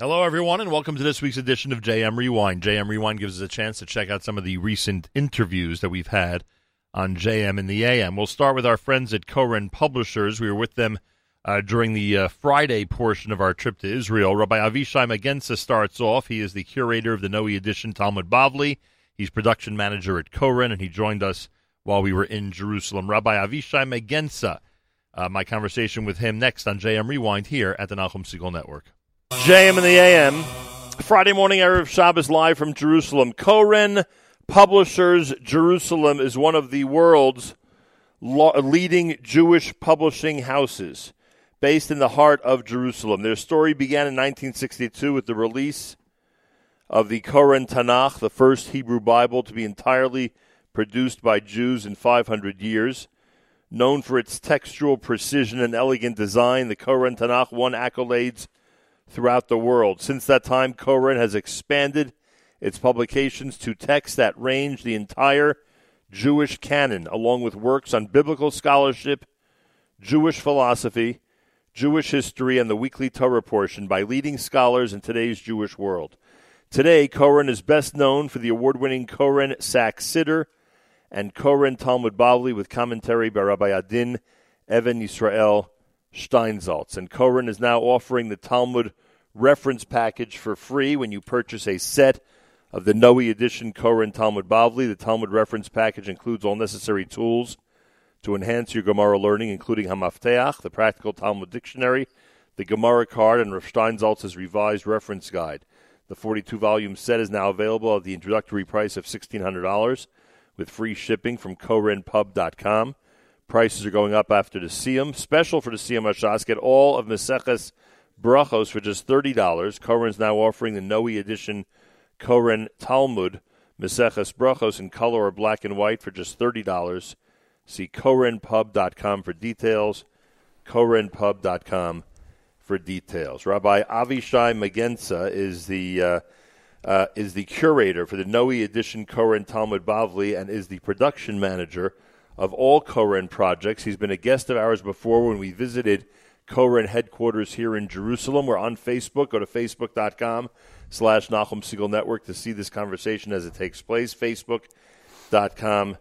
Hello, everyone, and welcome to this week's edition of JM Rewind. JM Rewind gives us a chance to check out some of the recent interviews that we've had on JM in the AM. We'll start with our friends at Koren Publishers. We were with them uh, during the uh, Friday portion of our trip to Israel. Rabbi Avishai Magensa starts off. He is the curator of the Noe edition Talmud Bavli. He's production manager at Koren, and he joined us while we were in Jerusalem. Rabbi Avishai Magensa. Uh, my conversation with him next on JM Rewind here at the Nachum Segal Network. JM and the AM. Friday morning, Erev Shabbos live from Jerusalem. Koren Publishers Jerusalem is one of the world's leading Jewish publishing houses based in the heart of Jerusalem. Their story began in 1962 with the release of the Koren Tanakh, the first Hebrew Bible to be entirely produced by Jews in 500 years. Known for its textual precision and elegant design, the Koren Tanakh won accolades throughout the world. Since that time, Koren has expanded its publications to texts that range the entire Jewish canon, along with works on biblical scholarship, Jewish philosophy, Jewish history, and the weekly Torah portion by leading scholars in today's Jewish world. Today, Koren is best known for the award winning Koren Sacks Siddur and Koren Talmud Bavli with commentary by Rabbi Adin Even Yisrael Steinsaltz. And Koren is now offering the Talmud reference package for free when you purchase a set of the Noe edition Koren Talmud Bavli. The Talmud reference package includes all necessary tools to enhance your Gemara learning, including Hamafteach, the Practical Talmud Dictionary, the Gemara card, and Rav Steinsaltz's revised reference guide. The 42 volume set is now available at the introductory price of $1,600 with free shipping from korenpub.com. Prices are going up after the Siyum. Special for the Siyum Hashas. Get all of Meseches Brachos for just $30. Koren is now offering the Noe edition Koren Talmud Meseches Brachos in color or black and white for just $30. See korenpub.com for details. korenpub.com for details. Rabbi Avishai Magensa is the uh, uh, is the curator for the Noe edition Koren Talmud Bavli and is the production manager of all Koren projects. He's been a guest of ours before when we visited Koren headquarters here in Jerusalem. We're on Facebook. Go to facebook.com slash Nachum Segal Network to see this conversation as it takes place. Facebook.com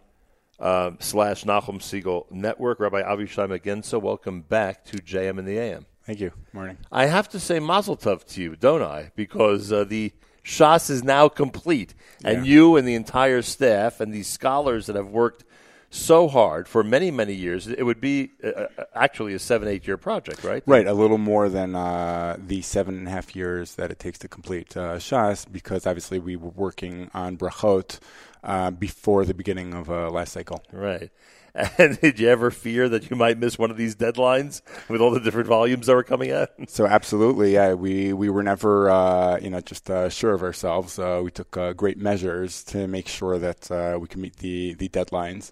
uh, slash Nachum Segal Network. Rabbi Avishai Magensa, welcome back to JM in the AM. Thank you. Morning. I have to say mazel tov to you, don't I? Because uh, the Shas is now complete. And Yeah. you and the entire staff and these scholars that have worked so hard for many, many years, it would be uh, uh, actually a seven, eight year project, right? Right, a little more than uh, the seven and a half years that it takes to complete uh, Shas, because obviously we were working on Brachot uh, before the beginning of uh, last cycle. Right. And did you ever fear that you might miss one of these deadlines with all the different volumes that were coming out? So absolutely, yeah, we, we were never, uh, you know, just uh, sure of ourselves. Uh, we took uh, great measures to make sure that uh, we can meet the, the deadlines.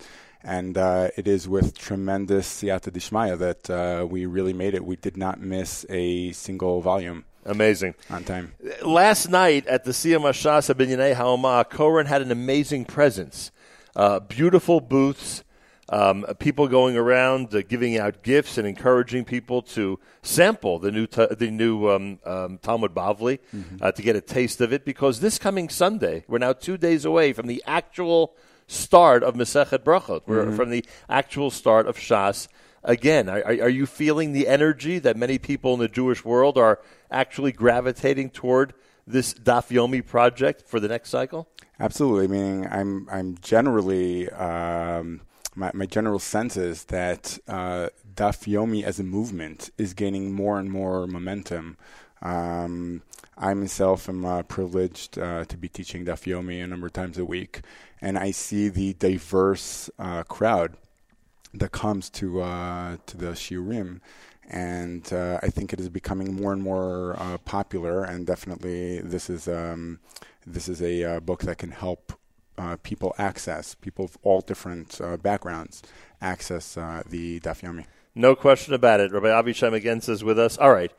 And uh, it is with tremendous siyata dishmaya that uh, we really made it. We did not miss a single volume Amazing. on time. Last night at the Siyum Hashasa Binyanei Haoma, Koren had an amazing presence. Uh, beautiful booths, um, people going around uh, giving out gifts and encouraging people to sample the new ta- the new um, um, Talmud Bavli uh, to get a taste of it. Because this coming Sunday, we're now two days away from the actual start of Masechet Brachot. We're from the actual start of Shas. Again, are, are are you feeling the energy that many people in the Jewish world are actually gravitating toward this Daf Yomi project for the next cycle? Absolutely. Meaning, I'm I'm generally um, my my general sense is that uh, Daf Yomi as a movement is gaining more and more momentum. Um, I myself am uh, privileged uh, to be teaching Daf Yomi a number of times a week, and I see the diverse uh, crowd that comes to uh, to the shiurim, and uh, I think it is becoming more and more uh, popular. And definitely, this is um, this is a uh, book that can help uh, people access people of all different uh, backgrounds access uh, the Daf Yomi. No question about it. Rabbi Avishai again says with us. All right,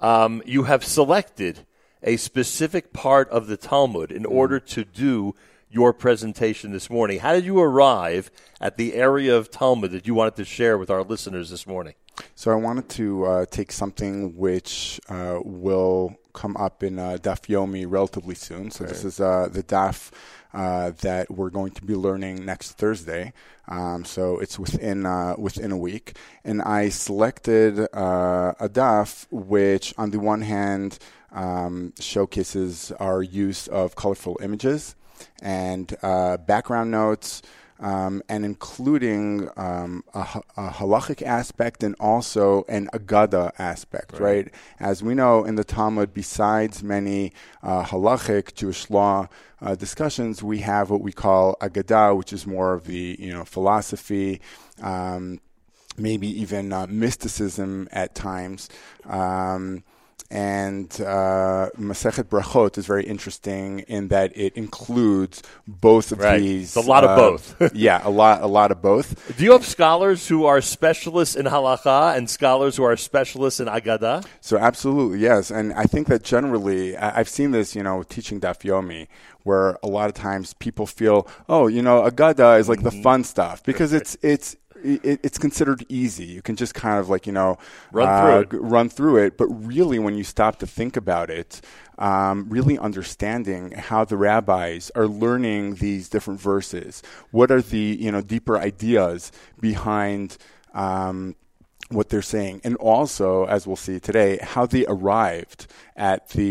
um, you have selected a specific part of the Talmud in order to do your presentation this morning. How did you arrive at the area of Talmud that you wanted to share with our listeners this morning? So I wanted to uh, take something which uh, will come up in uh, Daf Yomi relatively soon. So this is uh, the Daf uh, that we're going to be learning next Thursday. Um, so it's within uh, within a week, and I selected uh, a Daf which, on the one hand, um, showcases our use of colorful images and uh, background notes um, and including um, a, a, halachic aspect and also an agada aspect, right. right. As we know in the Talmud, besides many uh, halachic Jewish law uh, discussions, we have what we call agada, which is more of the you know philosophy. Um, maybe even uh, mysticism at times. Um, and uh, Masechet Brachot is very interesting in that it includes both of right. these. It's a lot uh, of both. yeah, a lot, a lot of both. Do you have scholars who are specialists in halacha and scholars who are specialists in agada? So absolutely, yes. And I think that generally, I've seen this, you know, teaching Daf Yomi, where a lot of times people feel, oh, you know, agada is like mm-hmm. the fun stuff because it's it's it, it's considered easy. You can just kind of like you know run uh, through it. run through it. But really, when you stop to think about it, um, really understanding how the rabbis are learning these different verses, what are the you know deeper ideas behind. Um, what they're saying, and also, as we'll see today, how they arrived at the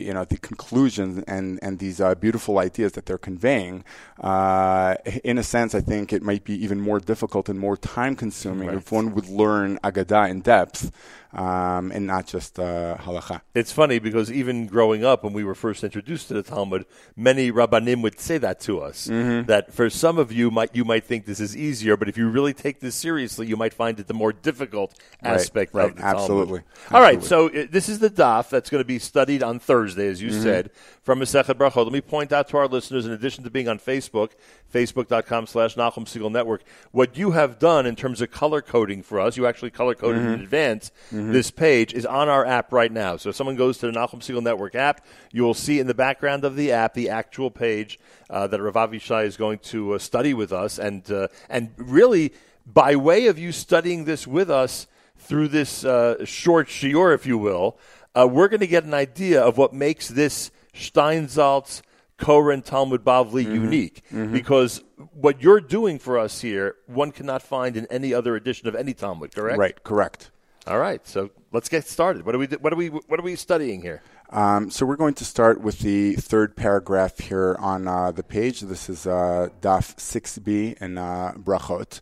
you know the conclusions and and these uh, beautiful ideas that they're conveying. Uh, in a sense, I think it might be even more difficult and more time consuming right. if one would learn Agadah in depth um, and not just uh, halacha. It's funny because even growing up, when we were first introduced to the Talmud, many rabbanim would say that to us. Mm-hmm. That for some of you, might you might think this is easier, but if you really take this seriously, you might find it the more difficult aspect right, of the Absolutely. Talmud. All right, so uh, this is the daf that's going to be studied on Thursday, as you mm-hmm. said, from Masechet Brachot. Let me point out to our listeners, in addition to being on Facebook, facebook.com slash Nachum Segal Network, what you have done in terms of color coding for us, you actually color coded mm-hmm. in advance mm-hmm. this page, is on our app right now. So if someone goes to the Nachum Segal Network app, you will see in the background of the app the actual page uh, that Rav Avishai is going to uh, study with us. And, uh, and really, by way of you studying this with us through this uh, short shiur, if you will, uh, we're going to get an idea of what makes this Steinsaltz Koren Talmud Bavli mm-hmm. unique mm-hmm. because what you're doing for us here, one cannot find in any other edition of any Talmud. Correct? Right. Correct. All right. So let's get started. What are we? What are we? What are we studying here? Um, so we're going to start with the third paragraph here on uh, the page. This is uh, Daf 6b in uh, Brachot.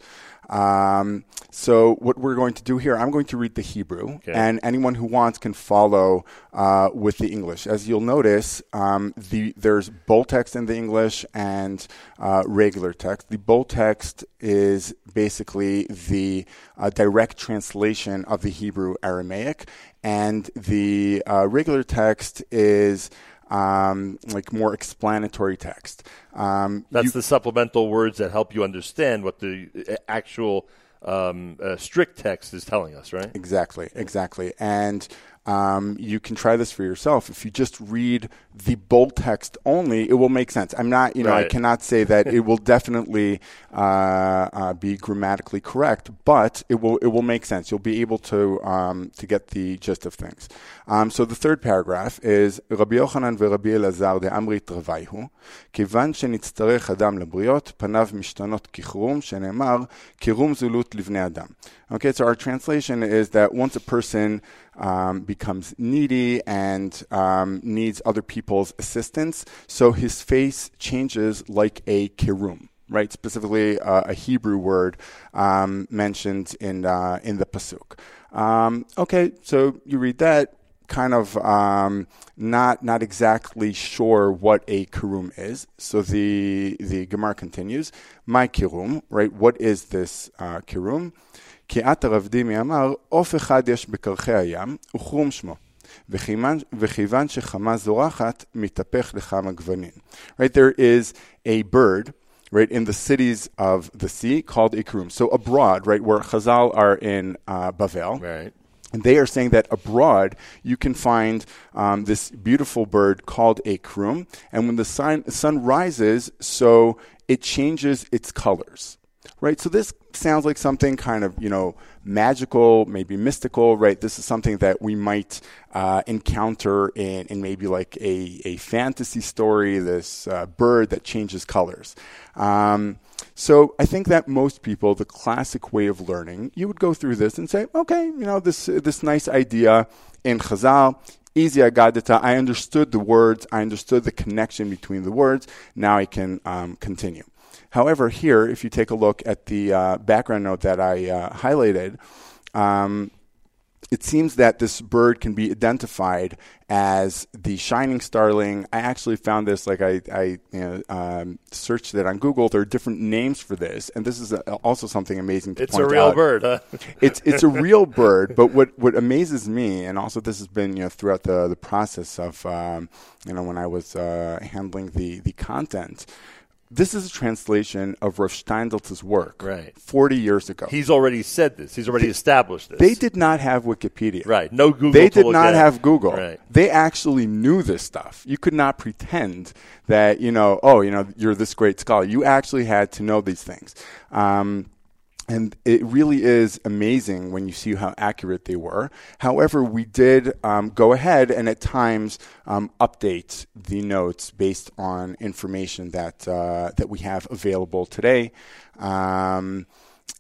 Um, so what we're going to do here, I'm going to read the Hebrew, okay. and anyone who wants can follow uh, with the English. As you'll notice, um, the, there's bold text in the English and uh, regular text. The bold text is basically the uh, direct translation of the Hebrew Aramaic, and the uh, regular text is um, like more explanatory text. Um, That's you, the supplemental words that help you understand what the uh, actual um, uh, strict text is telling us, right? Exactly, exactly. And um, you can try this for yourself. If you just read the bold text only, it will make sense. I'm not, you know, right. I cannot say that it will definitely uh, uh, be grammatically correct, but it will it will make sense. You'll be able to um, to get the gist of things. Um, so the third paragraph is רבי יוחנן ורבי אלעזר דאמרי תרוויהו, כיוון שנצטרך אדם לבריות, פניו משתנות ככרום, שנאמר, כרום זולות לבני אדם. Okay, so our translation is that once a person um, becomes needy and um, needs other people's assistance. So his face changes like a kirum, right? Specifically, uh, a Hebrew word um, mentioned in uh, in the pasuk. Um, okay, so you read that. Kind of um, not not exactly sure what a kirum is. So the the Gemara continues. My kirum, right? What is this uh, kirum? כי את הרב דימי אמר, עוף אחד יש בקרחי הים, וכרום שמו. וכיוון שחמה זורחת, מתהפך לכמה גוונים. Right, there is a bird, right, in the cities of the sea called a krum. So abroad, right, where Chazal are in uh, Bavel. Right. And they are saying that abroad you can find um, this beautiful bird called a krum, and when the sun, sun rises, so it changes its colors right? So this sounds like something kind of, you know, magical, maybe mystical, right? This is something that we might uh, encounter in, in maybe like a, a fantasy story, this uh, bird that changes colors. Um, so I think that most people, the classic way of learning, you would go through this and say, okay, you know, this this nice idea in Chazal, easy agadita. I understood the words. I understood the connection between the words. Now I can um, continue. However, here, if you take a look at the uh, background note that I uh, highlighted, um, it seems that this bird can be identified as the shining starling. I actually found this, like I, I you know, um, searched it on Google. There are different names for this, and this is a, also something amazing to it's point out. It's a real out. bird, huh? it's it's a real bird, but what, what amazes me, and also this has been you know throughout the the process of um, you know when I was uh, handling the the content this is a translation of Rav Steinsaltz's work right. 40 years ago. He's already said this. He's already they, established this. They did not have Wikipedia. Right. No Google. They did not have Google. Right. They actually knew this stuff. You could not pretend that, you know, oh, you know, you're this great scholar. You actually had to know these things. Um, and it really is amazing when you see how accurate they were. However, we did um, go ahead and at times um, update the notes based on information that uh, that we have available today. Um,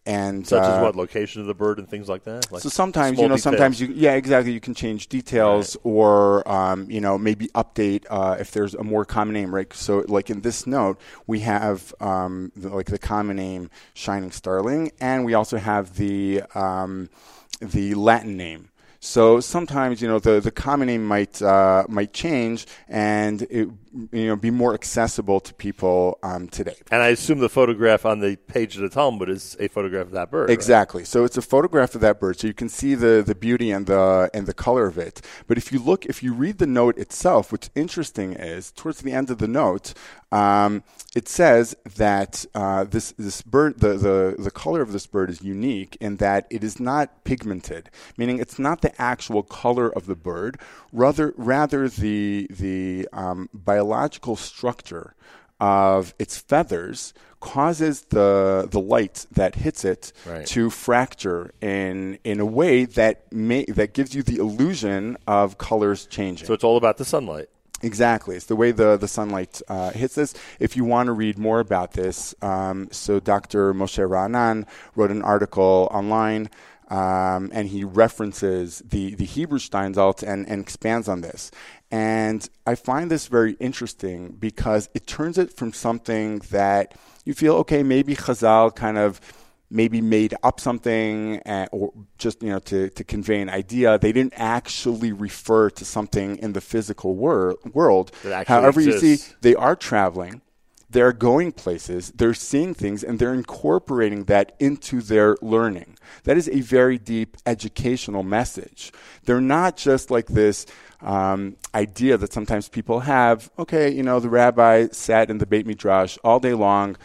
and such uh, as what location of the bird and things like that. Like so sometimes you know, details. sometimes you yeah, exactly. You can change details right. or um, you know maybe update uh, if there's a more common name, right? So like in this note, we have um, the, like the common name Shining Starling, and we also have the um, the Latin name. So sometimes you know the, the common name might uh, might change and it you know be more accessible to people um, today. And I assume the photograph on the page of the Talmud is a photograph of that bird. Exactly. Right? So it's a photograph of that bird, so you can see the, the beauty and the and the color of it. But if you look, if you read the note itself, what's interesting is towards the end of the note, um, it says that uh, this this bird, the, the the color of this bird is unique in that it is not pigmented, meaning it's not the actual color of the bird, rather rather the the um, biological structure of its feathers causes the the light that hits it right. to fracture in in a way that may that gives you the illusion of colors changing. So it's all about the sunlight. Exactly. It's the way the, the sunlight uh, hits this. If you want to read more about this, um, so Dr. Moshe Ra'anan wrote an article online um, and he references the, the Hebrew Steinsaltz and, and expands on this. And I find this very interesting because it turns it from something that you feel, okay, maybe Chazal kind of maybe made up something or just you know to, to convey an idea. They didn't actually refer to something in the physical wor- world. However exists. you see they are traveling they're going places they're seeing things and they're incorporating that into their learning. That is a very deep educational message. They're not just like this um, idea that sometimes people have okay you know the rabbi sat in the beit midrash all day long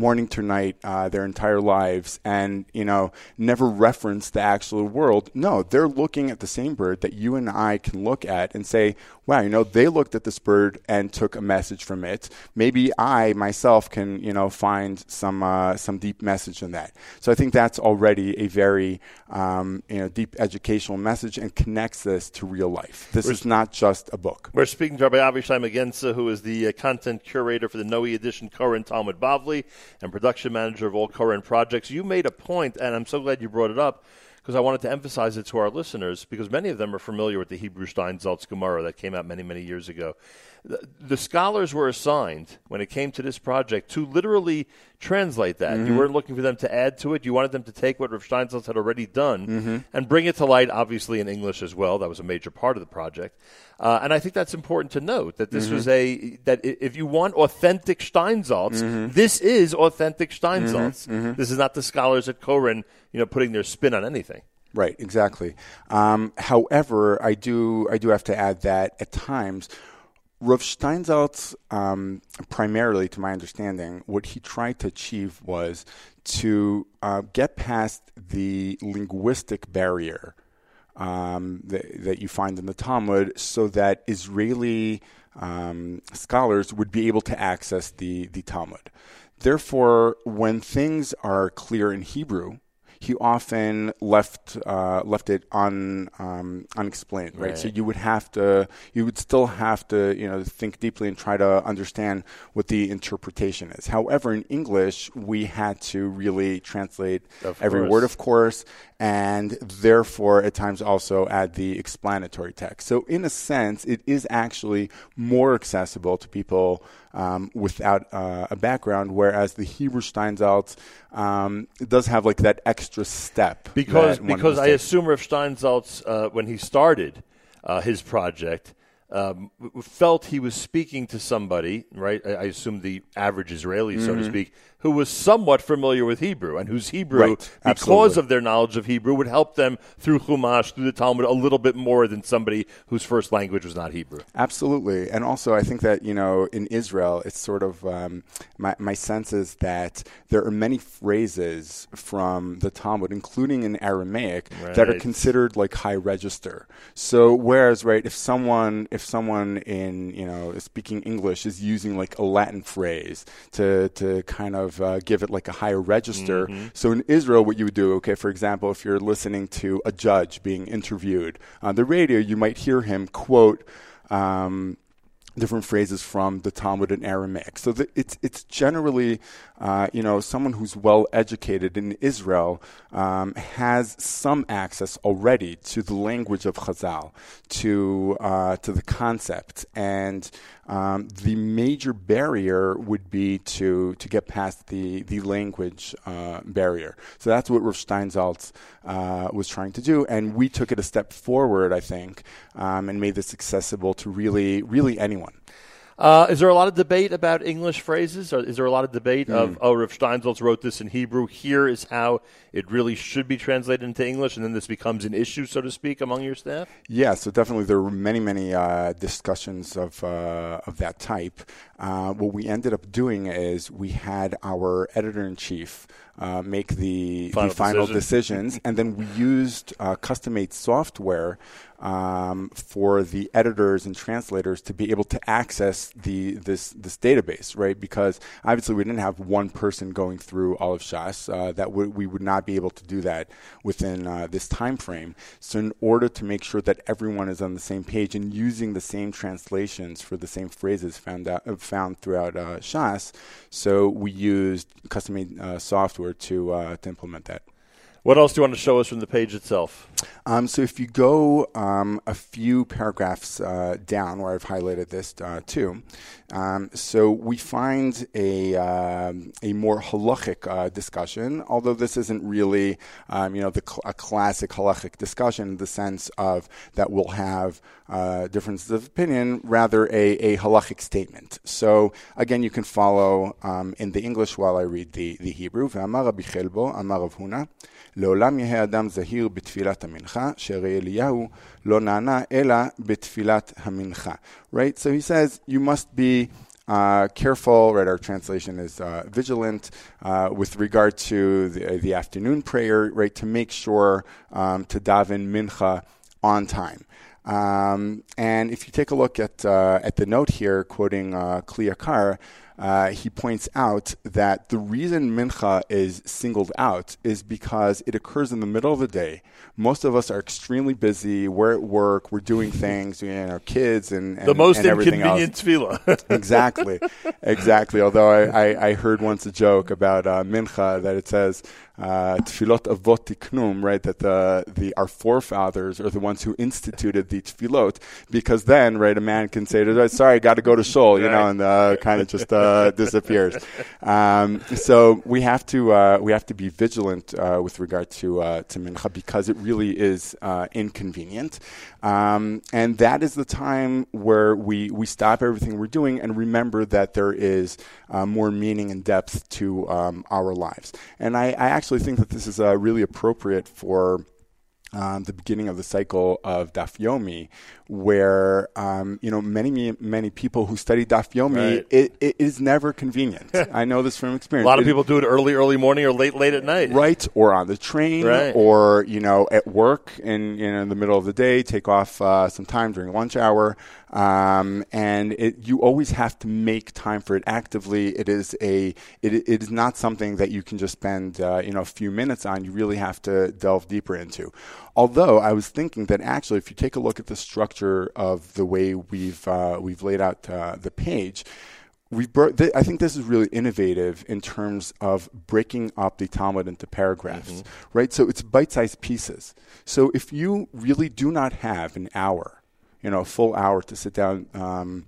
morning to night uh, their entire lives and you know never reference the actual world. No they're looking at the same bird that you and i can look at and say wow you know they looked at this bird and took a message from it. Maybe i myself can you know find some uh, some deep message in that. So i think that's already a very um, you know deep educational message and connects this to real life. This we're, is not just a book. We're speaking to rabbi avishai magensa who is the uh, content curator for the noe edition koren talmud bavli and production manager of all Koren projects. You made a point, and I'm so glad you brought it up because I wanted to emphasize it to our listeners because many of them are familiar with the Hebrew Steinsaltz Gemara that came out many, many years ago. The, scholars were assigned when it came to this project to literally translate that. Mm-hmm. You weren't looking for them to add to it. You wanted them to take what Rav Steinsaltz had already done mm-hmm. and bring it to light, obviously in English as well. That was a major part of the project. Uh, and I think that's important to note that this mm-hmm. was a that if you want authentic Steinsaltz, Mm-hmm. this is authentic Steinsaltz. Mm-hmm. This is not the scholars at Koren, you know, putting their spin on anything. Right, exactly. Um, however, I do I do have to add that at times Rav Steinsaltz, um, primarily to my understanding, what he tried to achieve was to uh, get past the linguistic barrier um, that, that, you find in the Talmud so that Israeli um, scholars would be able to access the, the Talmud. Therefore, when things are clear in Hebrew, he often left uh, left it un, um, unexplained, right? right? So you would have to, you would still have to, you know, think deeply and try to understand what the interpretation is. However, in English, we had to really translate of every course. word, of course, and therefore at times also add the explanatory text. So in a sense, it is actually more accessible to people um, without uh, a background, whereas the Hebrew Steinsaltz um, does have like that extra step. Because because I assume Rav Steinsaltz, uh, when he started uh, his project, um, felt he was speaking to somebody, right? I, I assume the average Israeli, mm-hmm. so to mm-hmm. speak, who was somewhat familiar with Hebrew and whose Hebrew, right. because of their knowledge of Hebrew, would help them through Chumash, through the Talmud, a little bit more than somebody whose first language was not Hebrew. Absolutely. And also, I think that, you know, in Israel, it's sort of um, my, my sense is that there are many phrases from the Talmud, including in Aramaic, right. that are considered like high register. So, whereas, right, if someone, if someone in, you know, speaking English is using like a Latin phrase to, to kind of of uh, give it like a higher register. Mm-hmm. So in Israel, what you would do, okay, for example, if you're listening to a judge being interviewed on the radio, you might hear him quote. Um, different phrases from the Talmud in Aramaic. So the, it's it's generally, uh, you know, someone who's well educated in Israel um, has some access already to the language of Chazal, to uh, to the concept, and um, the major barrier would be to to get past the the language uh, barrier. So that's what Rav Steinsaltz uh, was trying to do, and we took it a step forward, I think, um, and made this accessible to really really anyone. Uh, is there a lot of debate about English phrases? Or is there a lot of debate mm. of, oh, Rav Steinsaltz wrote this in Hebrew. Here is how it really should be translated into English, and then this becomes an issue, so to speak, among your staff? Yeah, so definitely there were many, many uh, discussions of, uh, of that type. Uh, what we ended up doing is we had our editor in chief uh, make the final, the final decision. decisions, and then we used uh, custom made software um, for the editors and translators to be able to access the this this database, right? Because obviously we didn't have one person going through all of Shas. Uh, that w- we would not be able to do that within uh, this time frame. So in order to make sure that everyone is on the same page and using the same translations for the same phrases found out, uh, found throughout uh, Shas, so we used custom-made uh, software to uh, to implement that. What else do you want to show us from the page itself? Um, so if you go um, a few paragraphs uh, down, where I've highlighted this uh, too, um, so we find a um, a more halachic uh, discussion. Although this isn't really, um, you know, the a classic halachic discussion in the sense of that we'll have uh, differences of opinion, rather a, a halachic statement. So again, you can follow um, in the English while I read the the Hebrew. לעולם יהא אדם זהיר בתפילת המנחה, שהרי אליהו לא נענה אלא בתפילת המנחה. Right? So he says, you must be Uh, careful, right? Our translation is uh, vigilant uh, with regard to the, uh, the, afternoon prayer, right? To make sure um, to daven mincha on time. Um, and if you take a look at uh, at the note here, quoting uh, Kli Yakar, uh, he points out that the reason mincha is singled out is because it occurs in the middle of the day. Most of us are extremely busy. We're at work. We're doing things. You know, our kids and, and the most and inconvenient tefillah. exactly, exactly. Although I, I, I, heard once a joke about uh, mincha that it says uh, tefillot avot tiknum, right? That the the our forefathers are the ones who instituted the tefillot, because then, right, a man can say, "Sorry, I got to go to shul," you right. know, and uh, kind of just uh, disappears. Um, so we have to uh, we have to be vigilant uh, with regard to uh, to mincha because it really is inconvenient, um, and that is the time where we we stop everything we're doing and remember that there is more meaning and depth to um, our lives. And I, I actually actually think that this is uh, really appropriate for um, the beginning of the cycle of Daf Yomi, where um, you know many many people who study Daf Yomi, right. it, it is never convenient. I know this from experience. A lot of it, people do it early, early morning or late, late at night, right? Or on the train, right. or you know at work in you know in the middle of the day, take off uh, some time during lunch hour. Um, and it, you always have to make time for it actively. It is a it, it is not something that you can just spend uh, you know a few minutes on. You really have to delve deeper into. Although I was thinking that actually, if you take a look at the structure of the way we've uh, we've laid out uh, the page, we've brought, th- I think this is really innovative in terms of breaking up the Talmud into paragraphs, mm-hmm. right? So it's bite-sized pieces. So if you really do not have an hour you know, a full hour to sit down um,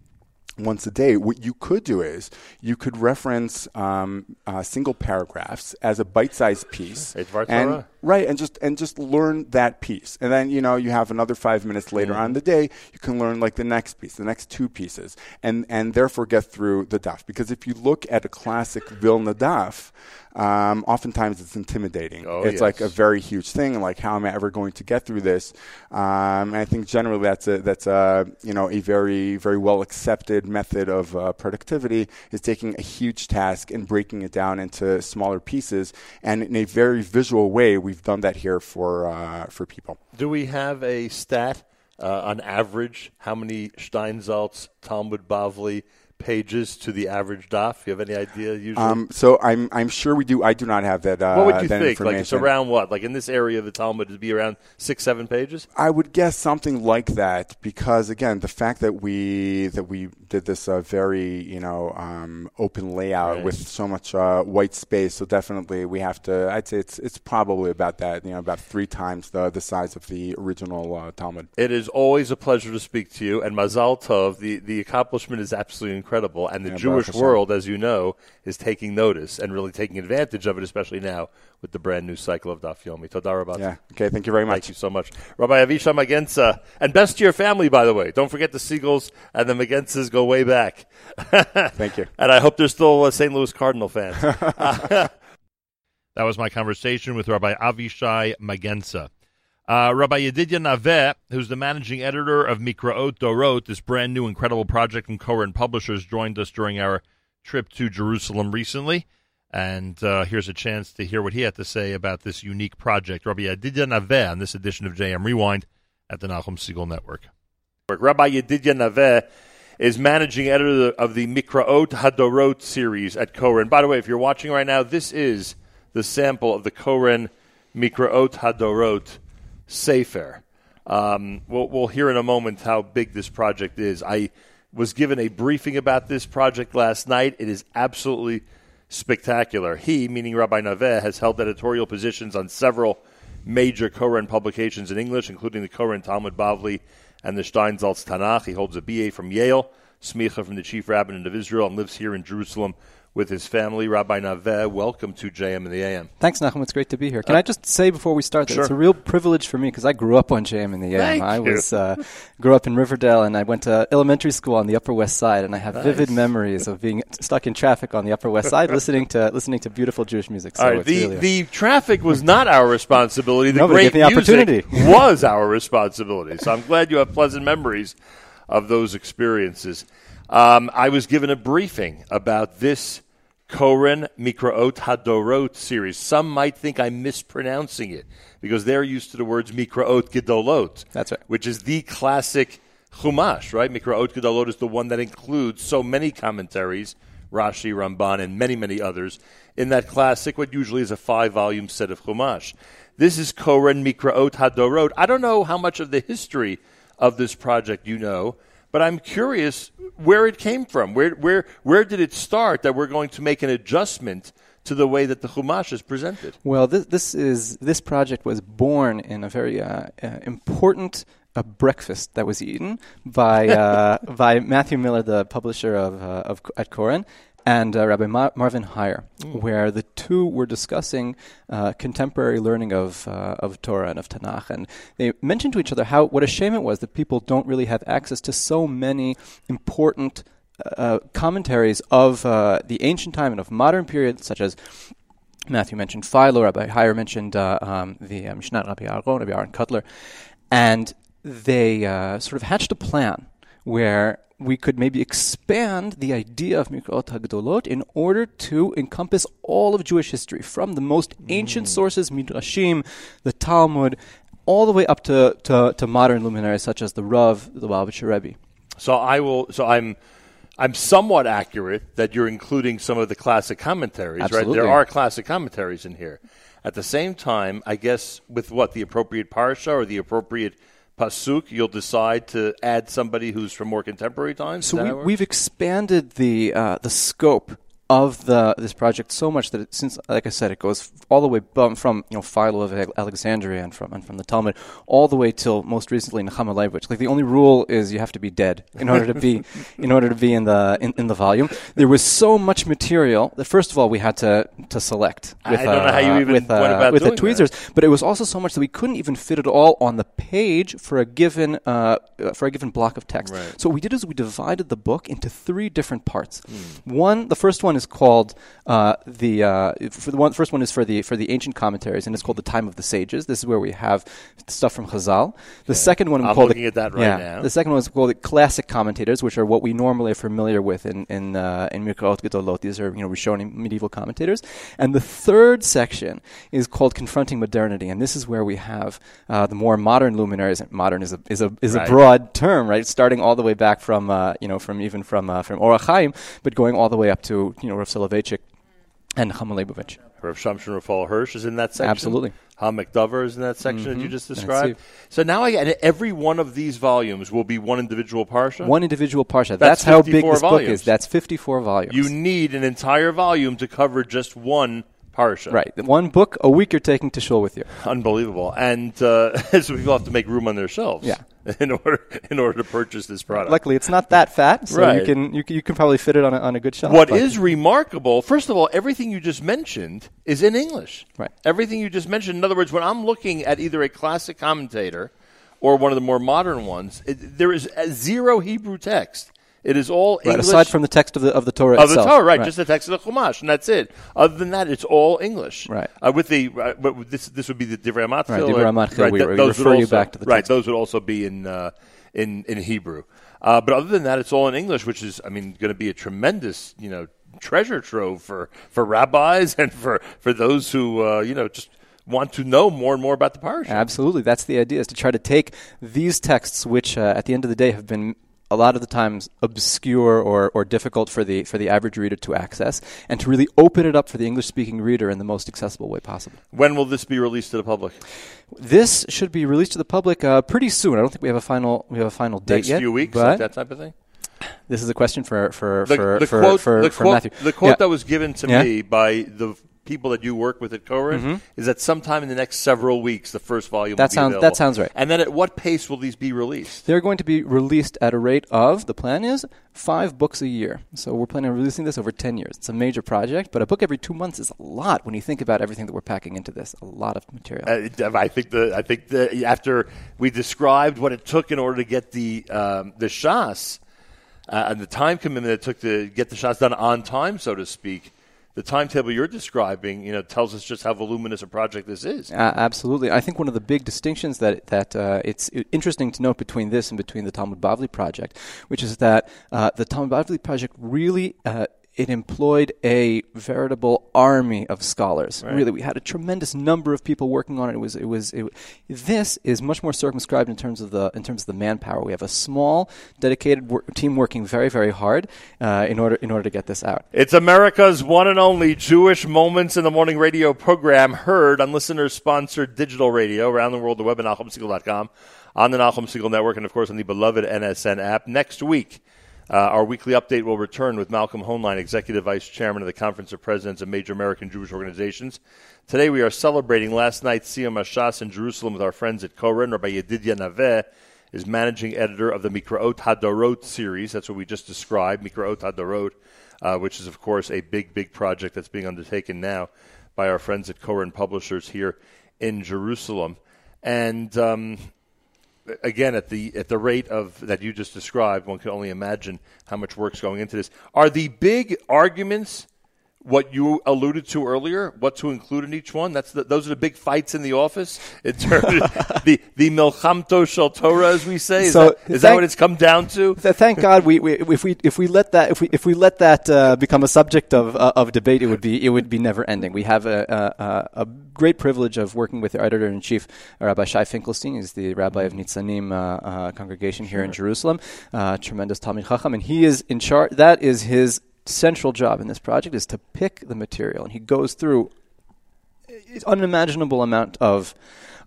once a day. What you could do is you could reference um, uh, single paragraphs as a bite-sized piece, and right, and just and just learn that piece, and then you know you have another five minutes later mm-hmm. on the day you can learn like the next piece, the next two pieces, and and therefore get through the daf. Because if you look at a classic Vilna daf, um, oftentimes it's intimidating. Oh, it's yes. like a very huge thing. Like, how am I ever going to get through this? Um, and I think generally that's a that's a you know a very very well accepted method of uh, productivity is taking a huge task and breaking it down into smaller pieces. And in a very visual way, we've done that here for uh, for people. Do we have a stat uh, on average? How many Steinsaltz, Talmud Bavli? Pages to the average daf? You have any idea? Usually, um, so I'm I'm sure we do. I do not have that. Uh, what would you think? Like it's around what? Like in this area of the Talmud, it'd be around six, seven pages. I would guess something like that because again, the fact that we that we did this uh, very you know um, open layout right. with so much uh, white space, so definitely we have to. I'd say it's it's probably about that. You know, about three times the the size of the original uh, Talmud. It is always a pleasure to speak to you, and Mazal Tov. The the accomplishment is absolutely incredible incredible. And the yeah, Jewish world, as you know, is taking notice and really taking advantage of it, especially now with the brand new cycle of Daf Yomi. Todar Yeah. Okay. Thank you very much. Thank you so much, Rabbi Avishai Magensa, and best to your family, by the way. Don't forget the Segals and the Magensas go way back. Thank you. And I hope they're still uh, St. Louis Cardinal fans. that was my conversation with Rabbi Avishai Magensa. Uh, Rabbi Yedidya Naveh, who's the managing editor of Mikraot Dorot, this brand new incredible project from Koren Publishers, joined us during our trip to Jerusalem recently. And uh, here's a chance to hear what he had to say about this unique project. Rabbi Yedidya Naveh on this edition of JM Rewind at the Nachum Segal Network. Rabbi Yedidya Naveh is managing editor of the Mikraot Hadorot series at Koren. By the way, if you're watching right now, this is the sample of the Koren Mikraot Hadorot Sefer. Um, we'll, we'll hear in a moment how big this project is. I was given a briefing about this project last night. It is absolutely spectacular. He, meaning Rabbi Naveh, has held editorial positions on several major Koren publications in English, including the Koren Talmud Bavli and the Steinsaltz Tanakh. He holds a BA from Yale, Smicha from the Chief Rabbinate of Israel, and lives here in Jerusalem with his family. Rabbi Naveh, welcome to JM in the AM. Thanks, Nachum. It's great to be here. Can uh, I just say before we start that sure. it's a real privilege for me because I grew up on JM in the AM. Thank I was uh, grew up in Riverdale and I went to elementary school on the Upper West Side, and I have nice. vivid memories of being stuck in traffic on the Upper West Side, listening to listening to beautiful Jewish music. So All right, the really the traffic was not our responsibility. The Nobody great the opportunity. was our responsibility. So I'm glad you have pleasant memories of those experiences. Um, I was given a briefing about this Koren Mikraot Hadorot series. Some might think I'm mispronouncing it because they're used to the words Mikraot Gedolot. That's right. Which is the classic Chumash, right? Mikraot Gedolot is the one that includes so many commentaries, Rashi, Ramban, and many, many others, in that classic, what usually is a five volume set of Chumash. This is Koren Mikraot Hadorot. I don't know how much of the history of this project you know, but I'm curious where it came from. Where, where, where did it start that we're going to make an adjustment to the way that the Chumash is presented? Well, this, this, is, this project was born in a very uh, uh, important a breakfast that was eaten by uh, by Matthew Miller, the publisher of, uh, of at Koren, and uh, Rabbi Mar- Marvin Hier, mm. where the two were discussing uh, contemporary learning of uh, of Torah and of Tanakh, and they mentioned to each other how what a shame it was that people don't really have access to so many important uh, commentaries of uh, the ancient time and of modern period, such as Matthew mentioned Philo, Rabbi Hier mentioned uh, um, the uh, Mishnah Rabbi Aaron, Rabbi Aaron Kotler, and they uh, sort of hatched a plan where we could maybe expand the idea of Mikraot HaGdolot in order to encompass all of Jewish history, from the most ancient mm. sources, Midrashim, the Talmud, all the way up to, to, to modern luminaries such as the Rav, the Lubavitcher Rebbe. So I will. So I'm. I'm somewhat accurate that you're including some of the classic commentaries, Absolutely. right? There are classic commentaries in here. At the same time, I guess with what the appropriate parsha or the appropriate pasuk, you'll decide to add somebody who's from more contemporary times. So we, how it works? we've expanded the uh, the scope of the this project so much that it, since, like I said, it goes all the way from you know Philo of Alexandria and from and from the Talmud all the way till most recently Nechama Leibowitz. Like the only rule is you have to be dead in order to be in order to be in the in, in the volume. There was so much material that first of all we had to to select. I With, don't know how you uh, even with, uh, the doing that. tweezers, but it was also so much that we couldn't even fit it all on the page for a given uh, uh, for a given block of text. Right. So what we did is we divided the book into three different parts. Hmm. One, the first one is called uh, the uh, for the one first one is for the for the ancient commentaries, and it's called the Time of the Sages. This is where we have stuff from Chazal. The second one I'm looking the, at that right yeah, now. The second one is called the classic commentators, which are what we normally are familiar with in in uh, in Mikraot Gedolot. These are you know we're Rishonim medieval commentators. And the third section is called confronting modernity, and this is where we have uh, the more modern luminaries. Modern is a is a is Right. a broad term, right? Starting all the way back from uh, you know from even from uh, from Ohr HaChaim, but going all the way up to you know Rav Soloveitchik and Chama Leibowitz. Rav Shamshon Rafal Hirsch is in that section. Absolutely. Ha'amek Davar is in that section that you just described. So now I get every one of these volumes will be one individual parsha. One individual parsha. That's That's, how big 54 this book is. That's fifty-four volumes. You need an entire volume to cover just one parsha. right. One book a week you're taking to shul with you. Unbelievable. And uh, so people have to make room on their shelves. Yeah. In order in order to purchase this product. Luckily, it's not that fat, so Right. you can you, can- you can probably fit it on a, on a good shelf. What is remarkable, first of all, everything you just mentioned is in English. Right. Everything you just mentioned. In other words, when I'm looking at either a classic commentator or one of the more modern ones, it, there is zero Hebrew text. It is all right, English. aside from the text of the of the Torah of the. Torah, right, Just the text of the Chumash, and that's it. Other than that, it's all English. Right. Uh, with the, uh, but this, this would be the Divrei Matkil. Right, Divrei or- Matkil, we- th- we those would refer you also- back to the right. text. Those would also be in uh, in in Hebrew. Uh, but other than that, it's all in English, which is, I mean, going to be a tremendous, you know, treasure trove for for rabbis and for for those who, uh, you know, just want to know more and more about the parsha. Absolutely, that's the idea: is to try to take these texts, which uh, at the end of the day have been a lot of the times obscure or, or difficult for the for the average reader to access, and to really open it up for the English-speaking reader in the most accessible way possible. When will this be released to the public? This should be released to the public uh, pretty soon. I don't think we have a final we have a final date Next yet. few weeks, but like that type of thing. this is a question for for the, for the for, quote, for, the for quote, Matthew. The quote Yeah. that was given to Yeah. me by the people that you work with at Koren Mm-hmm. is that sometime in the next several weeks, the first volume. That will be sounds- that sounds right. And then, at what pace will these be released? They're going to be released at a rate of, the plan is, five books a year. So we're planning on releasing this over 10 years. It's a major project, but a book every two months is a lot when you think about everything that we're packing into this. A lot of material. Uh, I think the I think the after we described what it took in order to get the um, the Shas uh, and the time commitment it took to get the Shas done on time, so to speak. The timetable you're describing, you know, tells us just how voluminous a project this is. Uh, absolutely. I think one of the big distinctions that that uh, it's interesting to note between this and between the Talmud Bavli project, which is that uh, the Talmud Bavli project really uh, it employed a veritable army of scholars. Right. Really, we had a tremendous number of people working on it. It was it was it, this is much more circumscribed in terms of the in terms of the manpower. We have a small, dedicated wor- team working very very hard uh, in order in order to get this out. It's America's one and only Jewish Moments in the Morning radio program heard on listeners sponsored digital radio around the world, the web at NachumSegal.com, on the Nachum Segal Network, and of course on the beloved NSN app. Next week, uh, our weekly update will return with Malcolm Hoenlein, Executive Vice Chairman of the Conference of Presidents of Major American Jewish Organizations. Today we are celebrating last night's Siyum Hashas in Jerusalem with our friends at Koren. Rabbi Yedidya Naveh is managing editor of the Mikraot Hadorot series. That's what we just described, Mikraot Hadorot, uh, which is, of course, a big, big project that's being undertaken now by our friends at Koren Publishers here in Jerusalem. And um, again, at the at the rate of that you just described, one can only imagine how much work's going into this. Are the big arguments what you alluded to earlier, what to include in each one. That's the, those are the big fights in the office. In terms of the the milchamto shel Torah, as we say. Is, So, that, is that what it's come down to? Th- Thank God, we, we if we if we let that if we if we let that uh, become a subject of uh, of debate, it would be it would be never ending. We have a, a, a great privilege of working with our editor in chief, Rabbi Shai Finkelstein. He's the rabbi of Nitzanim uh, uh, congregation here in Jerusalem. Uh, tremendous Talmid Chacham, and he is in charge. That is his central job in this project is to pick the material, and he goes through unimaginable amount of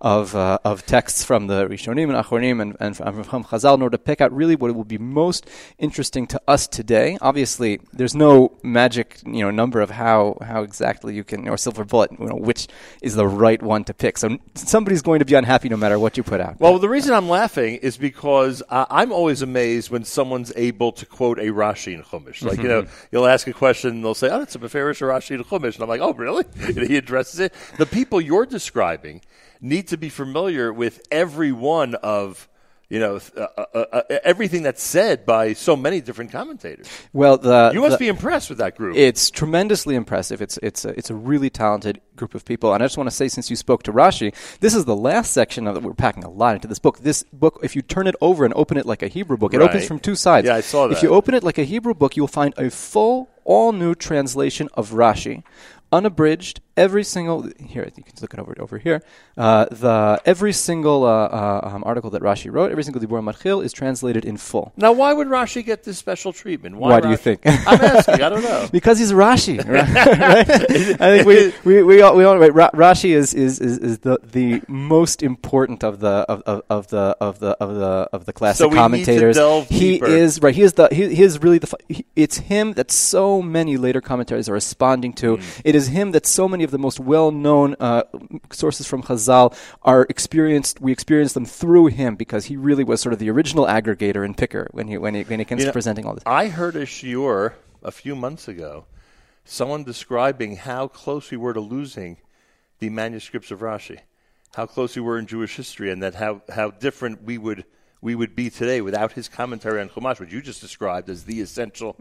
of uh, of texts from the Rishonim and Achronim and, and from, Chazal in order to pick out really what will be most interesting to us today. Obviously, there's no magic you know number of how how exactly you can or silver bullet you know which is the right one to pick. So somebody's going to be unhappy no matter what you put out. Well, the reason I'm laughing is because uh, I'm always amazed when someone's able to quote a Rashi in Chumash. Like, you know, you'll ask a question and they'll say, oh, it's a Beferish Rashi in Chumash. And I'm like, oh, really? He addresses it. The people you're describing need to be familiar with every one of, you know, uh, uh, uh, everything that's said by so many different commentators. well, the You must the- be impressed with that group. It's tremendously impressive. It's it's a, it's a really talented group of people. And I just want to say, since you spoke to Rashi, this is the last section of it. We're packing a lot into this book. This book, if you turn it over and open it like a Hebrew book, it Right. opens from two sides. Yeah, I saw that. If you open it like a Hebrew book, you'll find a full, all new translation of Rashi. Unabridged, every single here you can look it over over here. Uh, the every single uh, uh, um, article that Rashi wrote, every single Dibur Matchil is translated in full. now, why would Rashi get this special treatment? Why do you Rashi? think? I'm asking. I don't know. because he's Rashi, right? right? I think we we we all, we all right. Ra- Rashi is, is, is, is the, the most important of the of, of, of the of the of the of the classic So we need to commentators. delve he deeper. is right. He is the he, he is really the. He, it's him that so many later commentaries are responding to. Hmm. It is him that so many of the most well known uh, sources from Chazal are experienced. We experienced them through him because he really was sort of the original aggregator and picker when he when he when it comes You to presenting all this. I heard a shiur a few months ago, someone describing how close we were to losing the manuscripts of Rashi, how close we were in Jewish history, and that how, how different we would we would be today without his commentary on Chumash, which you just described as the essential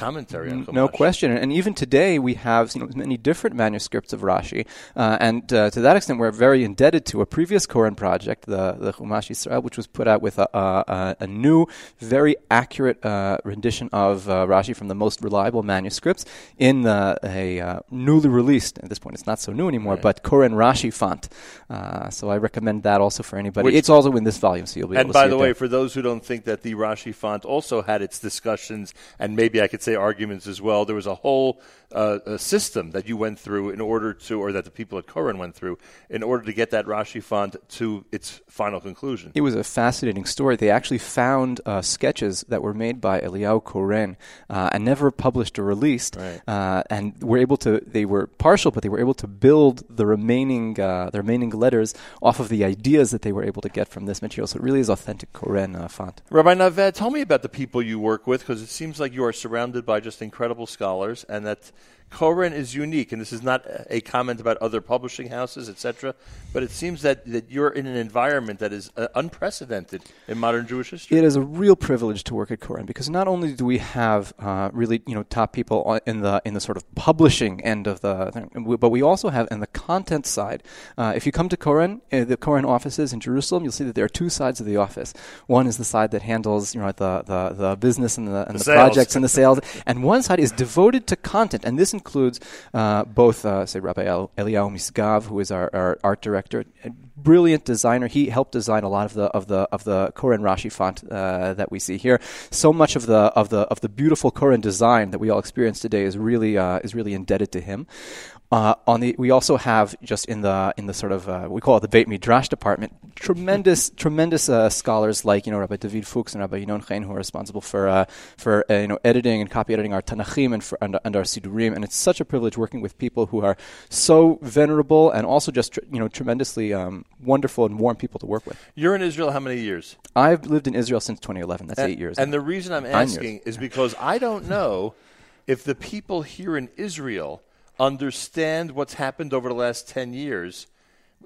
commentary on Chumash. No question. And even today, we have you know, many different manuscripts of Rashi. Uh, and uh, to that extent, we're very indebted to a previous Koren project, the, the Chumash Yisrael, which was put out with a, a, a new, very accurate uh, rendition of uh, Rashi from the most reliable manuscripts in the, a uh, newly released, at this point it's not so new anymore, but Koren Rashi font. Uh, so I recommend that also for anybody. Which- it's also in this volume, so you'll be able to And by the way, there. for those who don't think that the Rashi font also had its discussions and maybe I could say arguments as well, there was a whole uh, a system that you went through in order to, or that the people at Koren went through in order to get that Rashi font to its final conclusion. It was a fascinating story. They actually found uh, sketches that were made by Eliyahu Koren uh, and never published or released, Right. uh, and were able to. They were partial, but they were able to build the remaining uh, the remaining letters off of the ideas that they were able to get from this material. So it really is authentic Koren uh, font. Rabbi Naveh, tell me about the people you work with because it seems like you are surrounded by just incredible scholars and that Koren is unique. And this is not a comment about other publishing houses, etc., but it seems that, that you're in an environment that is uh, unprecedented in modern Jewish history. It is a real privilege to work at Koren because not only do we have uh, really you know top people in the in the sort of publishing end of the thing, but we also have in the content side. Uh, if you come to Koren, uh, the Koren offices in Jerusalem, you'll see that there are two sides of the office. One is the side that handles you know the the, the business and the and The the, projects and the sales, and one side is devoted to content, and this includes uh, both uh, say Rabbi El- Eliyahu Misgav, who is our, our art director. Brilliant designer. He helped design a lot of the of the of the Koren Rashi font uh, that we see here. So much of the of the of the beautiful Koren design that we all experience today is really uh, is really indebted to him. Uh, on the, we also have just in the in the sort of uh, we call it the Beit Midrash department, tremendous tremendous uh, scholars like you know Rabbi David Fuchs and Rabbi Yinon Chain who are responsible for uh, for uh, you know editing and copy editing our Tanachim and for and, and our Siddurim, and it's such a privilege working with people who are so venerable and also just tr- you know tremendously um, wonderful and warm people to work with. You're in Israel how many years? I've lived in Israel since 2011. That's and, eight years. And the reason I'm asking is because I don't know if the people here in Israel understand what's happened over the last 10 years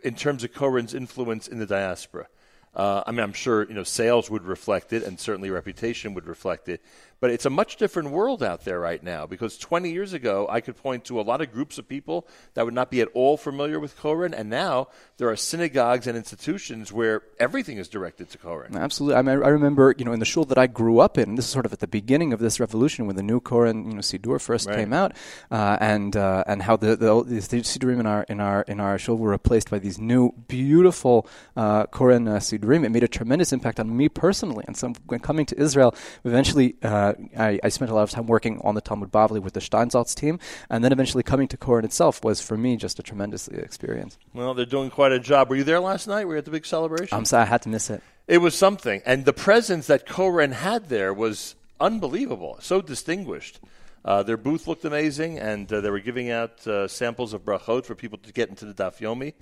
in terms of Koren's influence in the diaspora. Uh, I mean, I'm sure you know sales would reflect it, and certainly reputation would reflect it. But it's a much different world out there right now because 20 years ago, I could point to a lot of groups of people that would not be at all familiar with Koren, and now there are synagogues and institutions where everything is directed to Koren. Absolutely. I, mean, I remember, you know, in the shul that I grew up in, this is sort of at the beginning of this revolution when the new Koren, you know, Siddur first Right. came out, uh, and uh, and how the the, the Siddurim in our in our in our shul were replaced by these new beautiful uh, Koren uh, Siddurim. It made a tremendous impact on me personally. And so when coming to Israel, eventually uh, I, I spent a lot of time working on the Talmud Bavli with the Steinsaltz team, and then eventually coming to Koren itself was for me just a tremendous experience. Well, they're doing quite a job. Were you there last night? Were you at the big celebration? I'm sorry I had to miss it. It was something, and the presence that Koren had there was unbelievable. So distinguished. Uh, their booth looked amazing, and uh, they were giving out uh, samples of brachot for people to get into the Daf Yomi.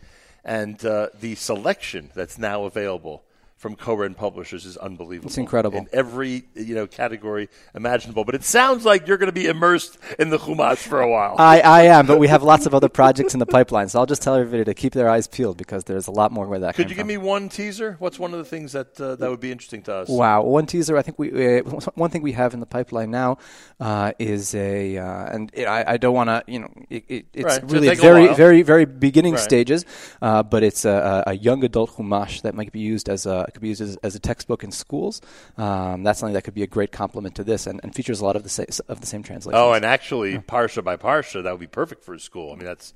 And uh, the selection that's now available from Koren Publishers is unbelievable. It's incredible. in every you know category imaginable. But it sounds like you're going to be immersed in the Chumash for a while. I, I am, but we have lots of other projects in the pipeline. So I'll just tell everybody to keep their eyes peeled because there's a lot more where that Could you give from. me one teaser? What's one of the things that uh, that would be interesting to us? Wow, one teaser. I think we uh, one thing we have in the pipeline now uh, is a, uh, and it, I, I don't want to, you know, it, it, it's Right, really very, very, very beginning Right. stages. Uh, but it's a, a a young adult chumash that might be used as a could be used as, as a textbook in schools. Um, that's something that could be a great complement to this, and, and features a lot of the sa- of the same translations. Oh, and actually, parsha by parsha, that would be perfect for a school. I mean, that's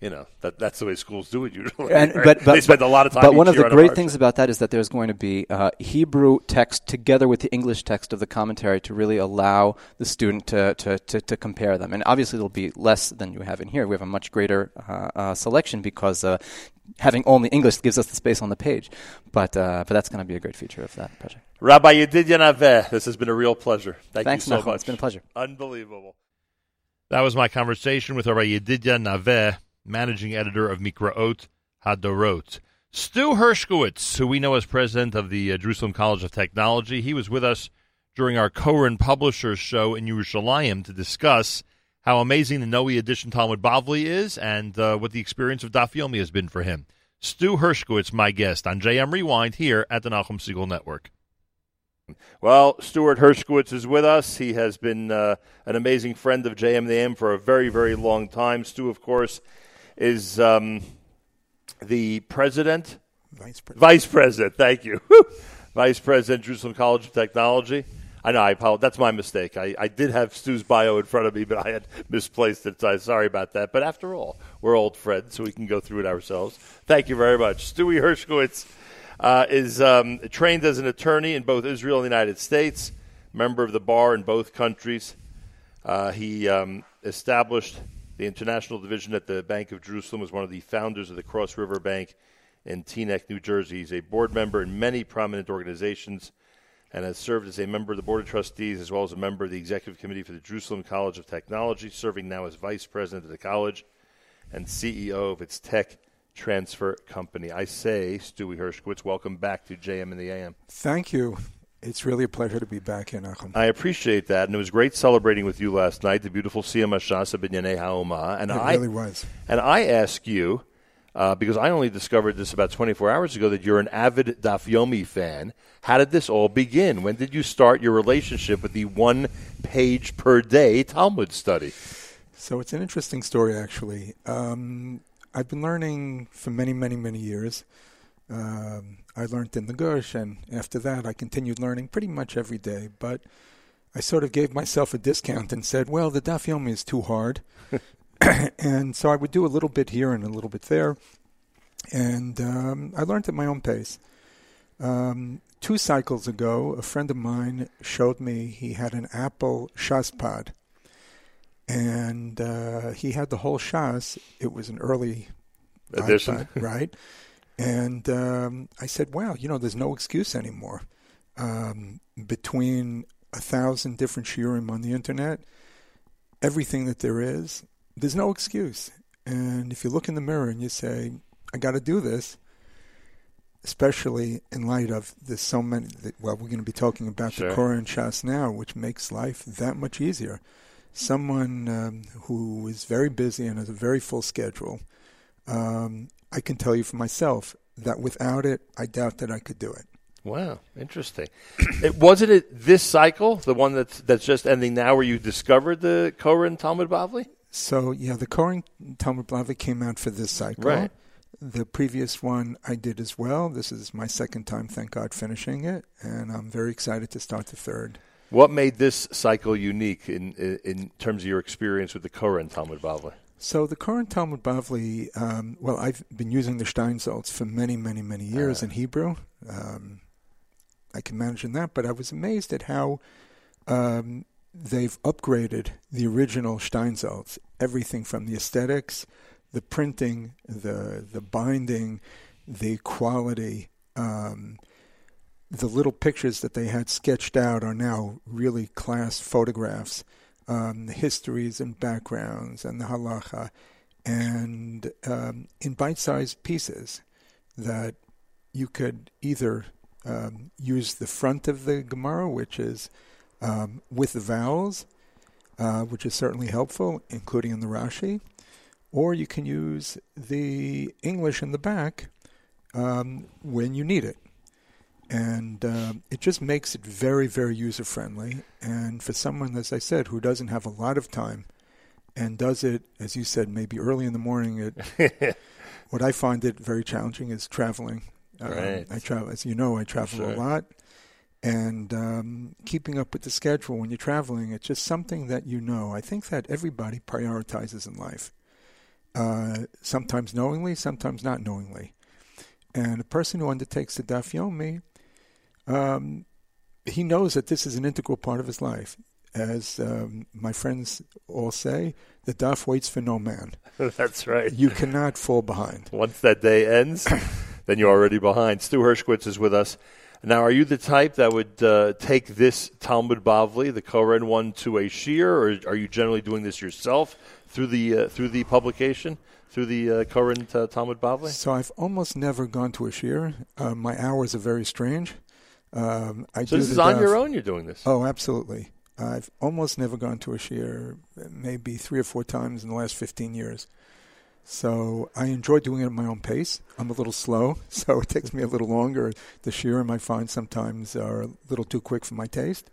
you know that that's the way schools do it usually. And, right? but, but, they spend a lot of time. But each one of the great parsha. things about that is that there's going to be uh, Hebrew text together with the English text of the commentary to really allow the student to, to, to, to compare them. And obviously, there'll be less than you have in here. We have a much greater uh, uh, selection because uh, having only English gives us the space on the page. But uh, but that's going to be a great feature of that project. Rabbi Yedidya Naveh, this has been a real pleasure. Thank Thanks, you so Nachum. much. It's been a pleasure. Unbelievable. That was my conversation with Rabbi Yedidya Naveh, managing editor of Mikraot Hadorot. Stu Hershkowitz, who we know as president of the uh, Jerusalem College of Technology, he was with us during our Koren Publishers show in Yerushalayim to discuss how amazing the Noe edition Talmud Bavli is and uh, what the experience of Daf Yomi has been for him. Stu Hershkowitz, my guest on JM Rewind here at the Nachum Segal Network. Well, Stuart Hershkowitz is with us. He has been uh, an amazing friend of JMAM for a very, very long time. Stu, of course, is um, the president, Vice President. vice president. Thank you, vice president, Jerusalem College of Technology. I know. I apologize. That's my mistake. I, I did have Stu's bio in front of me, but I had misplaced it. So I'm sorry about that. But after all, we're old friends, so we can go through it ourselves. Thank you very much, Stewie Hershkowitz uh, is um, trained as an attorney in both Israel and the United States, member of the bar in both countries. Uh, he um, established the international division at the Bank of Jerusalem, was one of the founders of the Cross River Bank in Teaneck, New Jersey. He's a board member in many prominent organizations and has served as a member of the Board of Trustees as well as a member of the Executive Committee for the Jerusalem College of Technology, serving now as vice president of the college and CEO of its tech transfer company. I say, Stewie Hershkowitz, welcome back to JM in the AM. Thank you. It's really a pleasure to be back here, Nachum. I appreciate that, and it was great celebrating with you last night, the beautiful Siyum Hashasa B'nyanei Ha'oma. And it I really was. and I ask you, uh, because I only discovered this about 24 hours ago, that you're an avid Daf Yomi fan. How did this all begin? When did you start your relationship with the one page per day Talmud study? So it's an interesting story, actually. Um, I've been learning for many, many, many years. Um, I learned in the Gush, and after that, I continued learning pretty much every day. But I sort of gave myself a discount and said, well, the Daf Yomi is too hard. and so I would do a little bit here and a little bit there. And um, I learned at my own pace. Um, two cycles ago, a friend of mine showed me he had an Apple Shazpad. And uh, he had the whole Shas. It was an early Edition. iPad, right? And um, I said, wow, you know, there's no excuse anymore. Um, between a thousand different shiurim on the internet, everything that there is, there's no excuse. And if you look in the mirror and you say, I got to do this, especially in light of there's so many, that, well, we're going to be talking about Sure. the Koren Shas now, which makes life that much easier. Someone um, who is very busy and has a very full schedule, um, I can tell you for myself, that without it, I doubt that I could do it. Wow, interesting. it, wasn't it this cycle, the one that's that's just ending now, where you discovered the Koren Talmud Bavli? So yeah, the Koren Talmud Bavli came out for this cycle. Right. The previous one I did as well. This is my second time, thank God, finishing it, and I'm very excited to start the third. What made this cycle unique in in, in terms of your experience with the Koren Talmud Bavli? So the Koren Talmud Bavli, um, well, I've been using the Steinsaltz for many, many, many years Uh. in Hebrew. Um, I can manage in that, but I was amazed at how um, they've upgraded the original Steinsaltz. Everything from the aesthetics, the printing, the the binding, the quality. Um, the little pictures that they had sketched out are now really class photographs um, histories and backgrounds and the halacha, and um, in bite-sized pieces that you could either um, use the front of the Gemara, which is um, with the vowels, uh, which is certainly helpful, including in the Rashi, or you can use the English in the back um, when you need it and um, it just makes it very, very user friendly. And for someone, as I said, who doesn't have a lot of time and does it, as you said, maybe early in the morning, it, what I find it very challenging is traveling. Um, Right. I travel, as you know, I travel Sure. a lot. And um, keeping up with the schedule when you're traveling, it's just something that you know. I think that everybody prioritizes in life, uh, sometimes knowingly, sometimes not knowingly. And a person who undertakes the Daf Yomi, um, he knows that this is an integral part of his life. As um, my friends all say, the Daf waits for no man. That's right. You cannot fall behind. Once that day ends, then you're already behind. Stu Hershkowitz is with us. Now, are you the type that would uh, take this Talmud Bavli, the Koren one, to a shiur, or are you generally doing this yourself through the uh, through the publication, through the uh, Koren uh, Talmud Bavli? So I've almost never gone to a shiur. Uh, my hours are very strange. Um, I So do this is on daf- your own. You're doing this. Oh, absolutely. I've almost never gone to a shiur, maybe three or four times in the last 15 years. So I enjoy doing it at my own pace. I'm a little slow, so it takes me a little longer. The shiurim I find sometimes are a little too quick for my taste.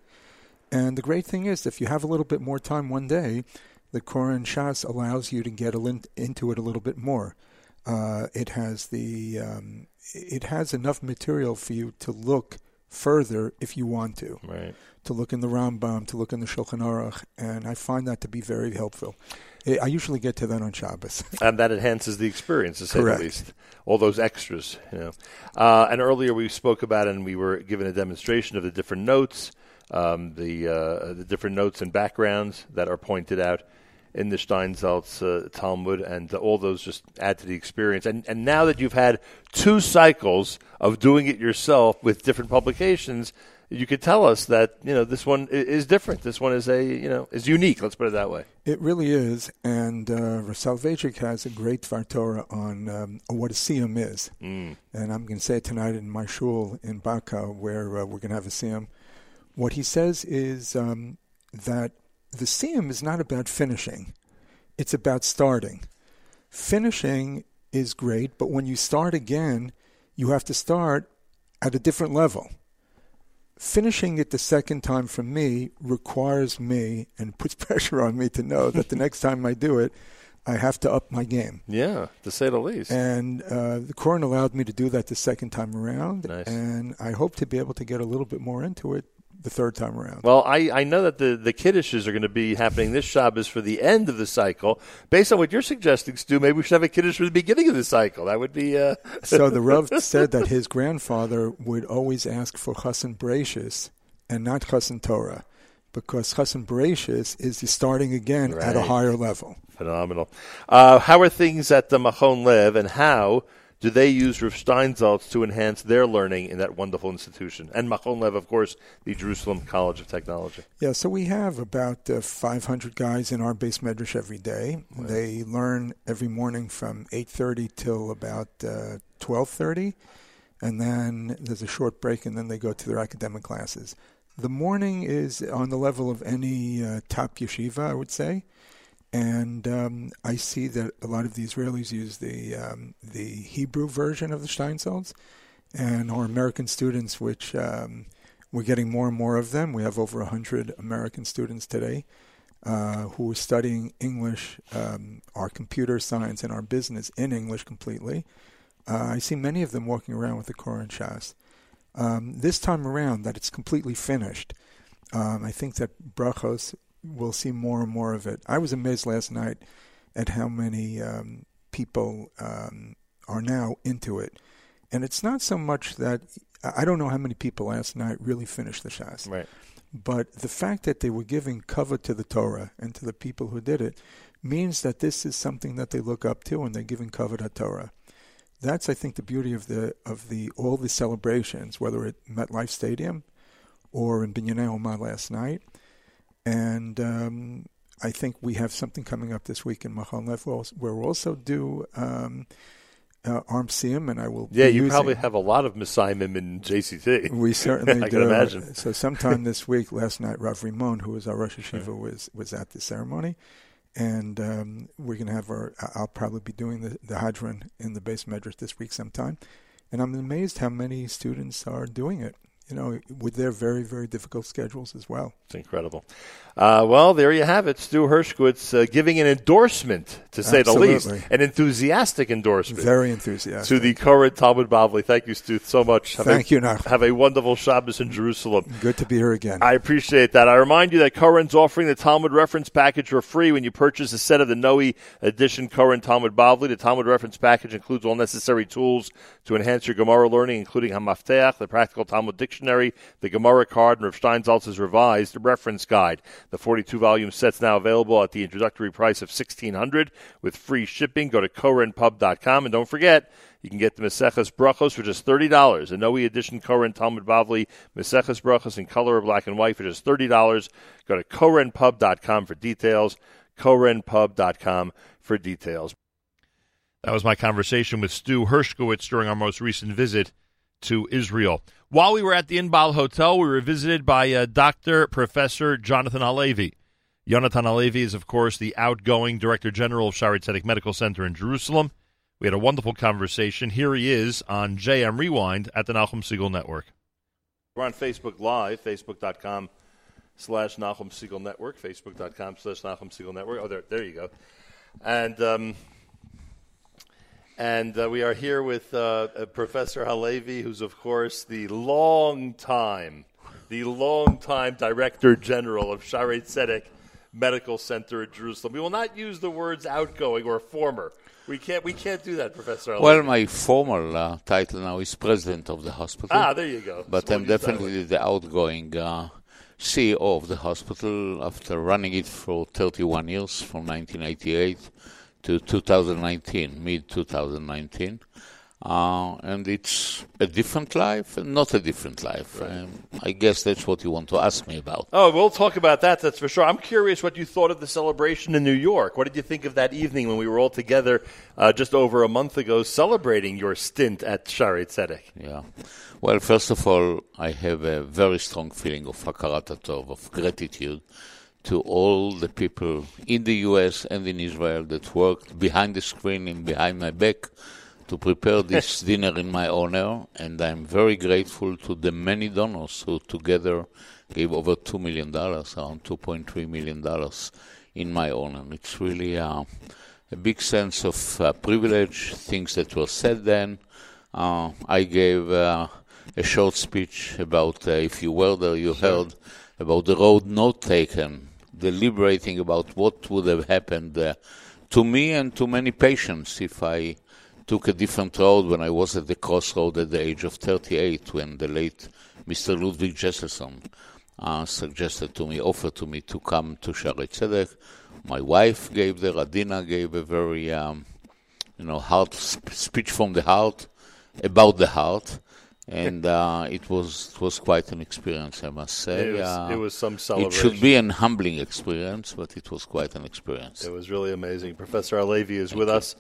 And the great thing is, if you have a little bit more time one day, the Koren Shas allows you to get into it a little bit more. Uh, it has the um, it has enough material for you to look further if you want to Right. to look in the Rambam, to look in the Shulchan Aruch, and I find that to be very helpful. I I usually get to that on Shabbos. and that enhances the experience, to say Correct. the least. All those extras, you know. Uh, and earlier we spoke about, and we were given a demonstration of the different notes, um, the uh, the different notes and backgrounds that are pointed out in the Steinsaltz uh, Talmud, and all those just add to the experience. And and now that you've had two cycles of doing it yourself with different publications. You could tell us that you know this one is different. This one is a you know is unique. Let's put it that way. It really is, and uh, Rav has a great Dvar Torah on um, what a siyum is. Mm. and I'm going to say it tonight in my shul in Baka, where uh, we're going to have a siyum. What he says is um, that the siyum is not about finishing; it's about starting. Finishing is great, but when you start again, you have to start at a different level. Finishing it the second time for me requires me and puts pressure on me to know that the next time I do it, I have to up my game. Yeah, to say the least. And uh, the Koren allowed me to do that the second time around, Nice. and I hope to be able to get a little bit more into it the third time around. Well, I, I know that the, the kiddishes are going to be happening this Shabbos for the end of the cycle. Based on what you're suggesting, Stu, maybe we should have a kiddish for the beginning of the cycle. That would be. Uh, so the Rav said that his grandfather would always ask for Chassan Bereshis and not Chassan Torah, because Chassan Bereshis is the starting again at a higher level. phenomenal. Uh, how are things at the Machon Lev, and how do they use Rav Steinsaltz to enhance their learning in that wonderful institution? And Machon Lev, of course, the Jerusalem College of Technology. Yeah, so we have about uh, 500 guys in our base medrash every day. They learn every morning from 8:30 till about uh, 12:30, and then there's a short break, and then they go to their academic classes. The morning is on the level of any uh, top yeshiva, I would say, And um, I see that a lot of the Israelis use the um, the Hebrew version of the Steinsaltz, and our American students, which um, we're getting more and more of them. We have over 100 American students today uh, who are studying English, um, our computer science, and our business in English completely. Uh, I see many of them walking around with the Koren Shas. Um, this time around, that it's completely finished, um, I think that Brachos will see more and more of it. I was amazed last night at how many um, people um, are now into it. And it's not so much that I don't know how many people last night really finished the Shas. Right. But the fact that they were giving cover to the Torah and to the people who did it means that this is something that they look up to and they're giving cover to Torah. That's, I think, the beauty of the of the all the celebrations, whether at MetLife Stadium or in Binyanei Oma last night. And um, I think we have something coming up this week in Machon Lev where we'll also do um, uh, and I will. Yeah, you using, probably have a lot of Messiahim in JCT. We certainly I do. can imagine. So sometime this week, last night, Rav Rimon, who was our Rosh Hashiva, was was at the ceremony, and um, we're going to have our. I'll probably be doing the the Hadran in the base medrash this week sometime, and I'm amazed how many students are doing it you know, with their very, very difficult schedules as well. It's incredible. Uh, well, there you have it. Stu Hershkowitz uh, giving an endorsement, to say Absolutely. the least, an enthusiastic endorsement. Very enthusiastic. To the Koren Talmud Bavli. Thank you, Stu, so much. Have Thank a, you, Nach. Have a wonderful Shabbos in Jerusalem. Good to be here again. I appreciate that. I remind you that Koren's offering the Talmud reference package for free when you purchase a set of the Noe edition Koren Talmud Bavli. The Talmud reference package includes all necessary tools to enhance your Gemara learning, including Hamafteach, the Practical Talmud Dictionary, the Gemara card, and Rav Steinsaltz's revised reference guide. The 42 volume set's now available at the introductory price of 1600 with free shipping. Go to korenpub.com and don't forget, you can get the Meseches Brachos for just $30. A Noe edition Koren Talmud Bavli Meseches Brachos in color or black and white for just $30. Go to korenpub.com for details. korenpub.com for details. That was my conversation with Stu Hershkowitz during our most recent visit to Israel. While we were at the Inbal Hotel, we were visited by uh, Dr. Professor Jonathan Halevy. Jonathan Halevy is, of course, the outgoing Director General of Shaare Zedek Medical Center in Jerusalem. We had a wonderful conversation. Here he is on JM Rewind at the Nachum Segal Network. We're on Facebook Live, facebook.com slash Nachum Segal Network, facebook.com slash Nachum Segal Network. Oh, there, there you go. And um, and uh, we are here with uh, uh, Professor Halevy, who's, of course, the long time, the long time Director General of Shaare Zedek Medical Center in Jerusalem. We will not use the words outgoing or former. We can't. We can't do that, Professor. Halevy. Well, my formal uh, title now is president of the hospital. ah, there you go. but So I'm we'll use that definitely the outgoing uh, CEO of the hospital after running it for 31 years, from 1988 to 2019, mid 2019. Uh, and it's a different life and not a different life. Um, I guess that's what you want to ask me about. Oh, we'll talk about that. That's for sure. I'm curious what you thought of the celebration in New York. What did you think of that evening when we were all together uh, just over a month ago celebrating your stint at Shaare Zedek? Yeah. Well, first of all, I have a very strong feeling of hakarat of gratitude to all the people in the U.S. and in Israel that worked behind the screen and behind my back to prepare this dinner in my honor. And I'm very grateful to the many donors who together gave over $2 million, around $2.3 million in my honor. It's really uh, a big sense of uh, privilege, things that were said then. Uh, I gave uh, a short speech about, uh, if you were there, you heard about the road not taken, deliberating about what would have happened uh, to me and to many patients if I took a different road when I was at the crossroad at the age of 38 when the late Mr. Ludwig Jesselson uh, suggested to me, offered to me to come to Shaare Zedek. My wife gave there, Adina gave a very, um, you know, heart sp- speech from the heart about the heart, and uh, it was it was quite an experience, I must say. It was, Uh, it was some it should be an humbling experience, but it was quite an experience. It was really amazing. Professor Halevy is with us.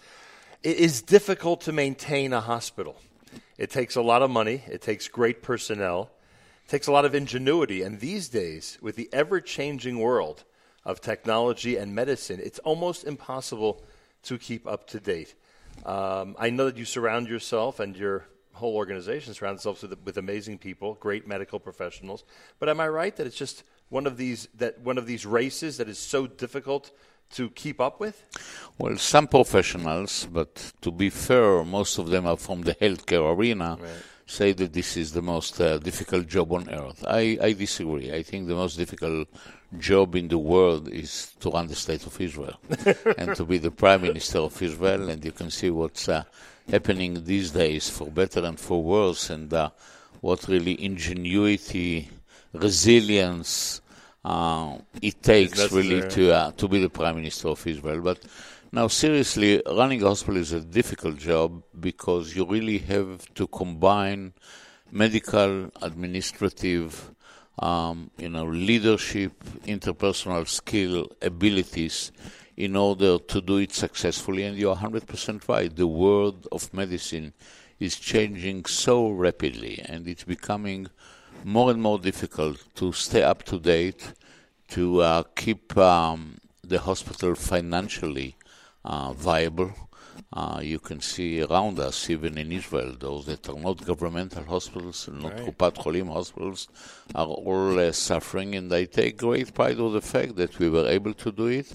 It is difficult to maintain a hospital. It takes a lot of money. It takes great personnel. It takes a lot of ingenuity. And these days, with the ever-changing world of technology and medicine, it's almost impossible to keep up to date. Um, I know that you surround yourself and your whole organization surrounds itself with, with amazing people, great medical professionals. But am I right that it's just one of these that one of these races that is so difficult to keep up with? Well, some professionals, but to be fair, most of them are from the healthcare arena. Right. Say that this is the most uh, difficult job on earth. I, I disagree. I think the most difficult job in the world is to run the state of Israel and to be the prime minister of Israel. And you can see what's uh, happening these days, for better and for worse, and uh, what really ingenuity, resilience uh, it takes really to uh, to be the prime minister of Israel. But now, seriously, running a hospital is a difficult job because you really have to combine medical, administrative, um, you know, leadership, interpersonal skill, abilities in order to do it successfully. And you're 100% right. The world of medicine is changing so rapidly, and it's becoming more and more difficult to stay up to date, to uh, keep um, the hospital financially uh, viable. Uh, you can see around us, even in Israel, those that are not governmental hospitals, not right. Kupat Cholim hospitals, are all uh, suffering. And I take great pride of the fact that we were able to do it.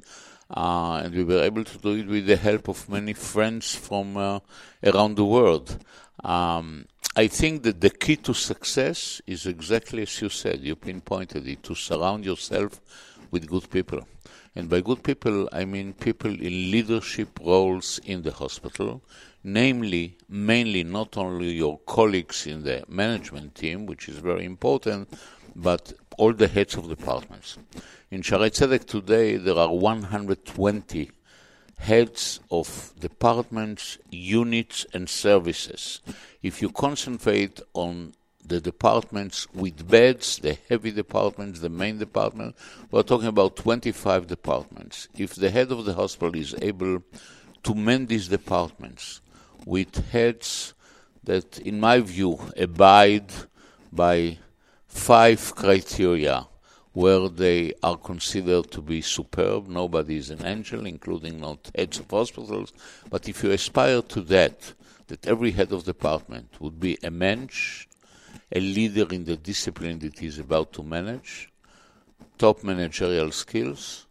Uh, and we were able to do it with the help of many friends from uh, around the world. Um, I think that the key to success is exactly as you said, you pinpointed it, to surround yourself with good people. And by good people, I mean people in leadership roles in the hospital, namely, mainly not only your colleagues in the management team, which is very important, but all the heads of departments. In Shaare Zedek today, there are 120 heads of departments, units, and services. If you concentrate on the departments with beds, the heavy departments, the main department, we're talking about 25 departments. If the head of the hospital is able to mend these departments with heads that, in my view, abide by five criteria where they are considered to be superb. Nobody is an angel, including not heads of hospitals. But if you aspire to that, that every head of department would be a mensch, a leader in the discipline that he is about to manage, top managerial skills,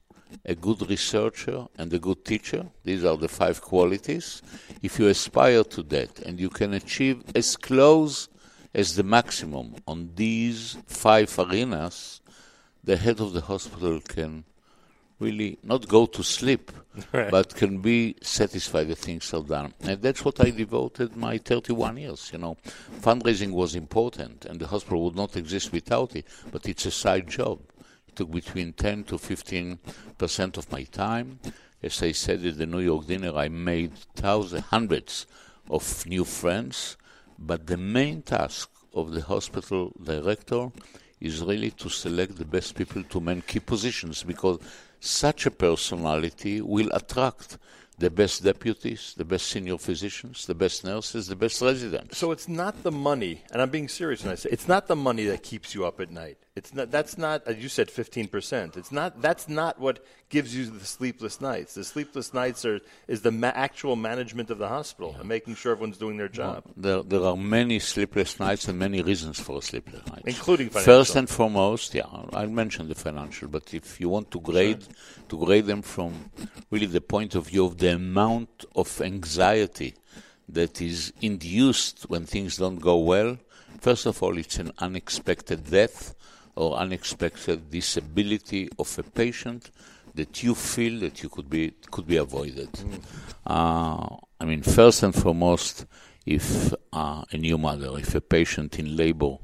a good researcher, and a good teacher. These are the five qualities. If you aspire to that and you can achieve as close as the maximum on these five arenas, the head of the hospital can really not go to sleep, right. but can be satisfied that things are done. And that's what I devoted my 31 years. You know, fundraising was important, and the hospital would not exist without it. But it's a side job. It took between 10 to 15 percent of my time. As I said at the New York dinner, I made thousands, hundreds of new friends. But the main task of the hospital director is really to select the best people to man key positions because such a personality will attract the best deputies, the best senior physicians, the best nurses, the best residents. So it's not the money, and I'm being serious when I say it's not the money that keeps you up at night. It's not. That's not. As you said, 15 percent. It's not. That's not what gives you the sleepless nights. The sleepless nights are is the ma- actual management of the hospital yeah. and making sure everyone's doing their job. Well, there, there are many sleepless nights and many reasons for sleepless nights, including financial. First and foremost, yeah, I mentioned the financial, but if you want to grade sure. to grade them from really the point of view of the amount of anxiety that is induced when things don't go well. First of all, it's an unexpected death or unexpected disability of a patient that you feel that you could be could be avoided. Mm. Uh, I mean, first and foremost, if uh, a new mother, if a patient in labor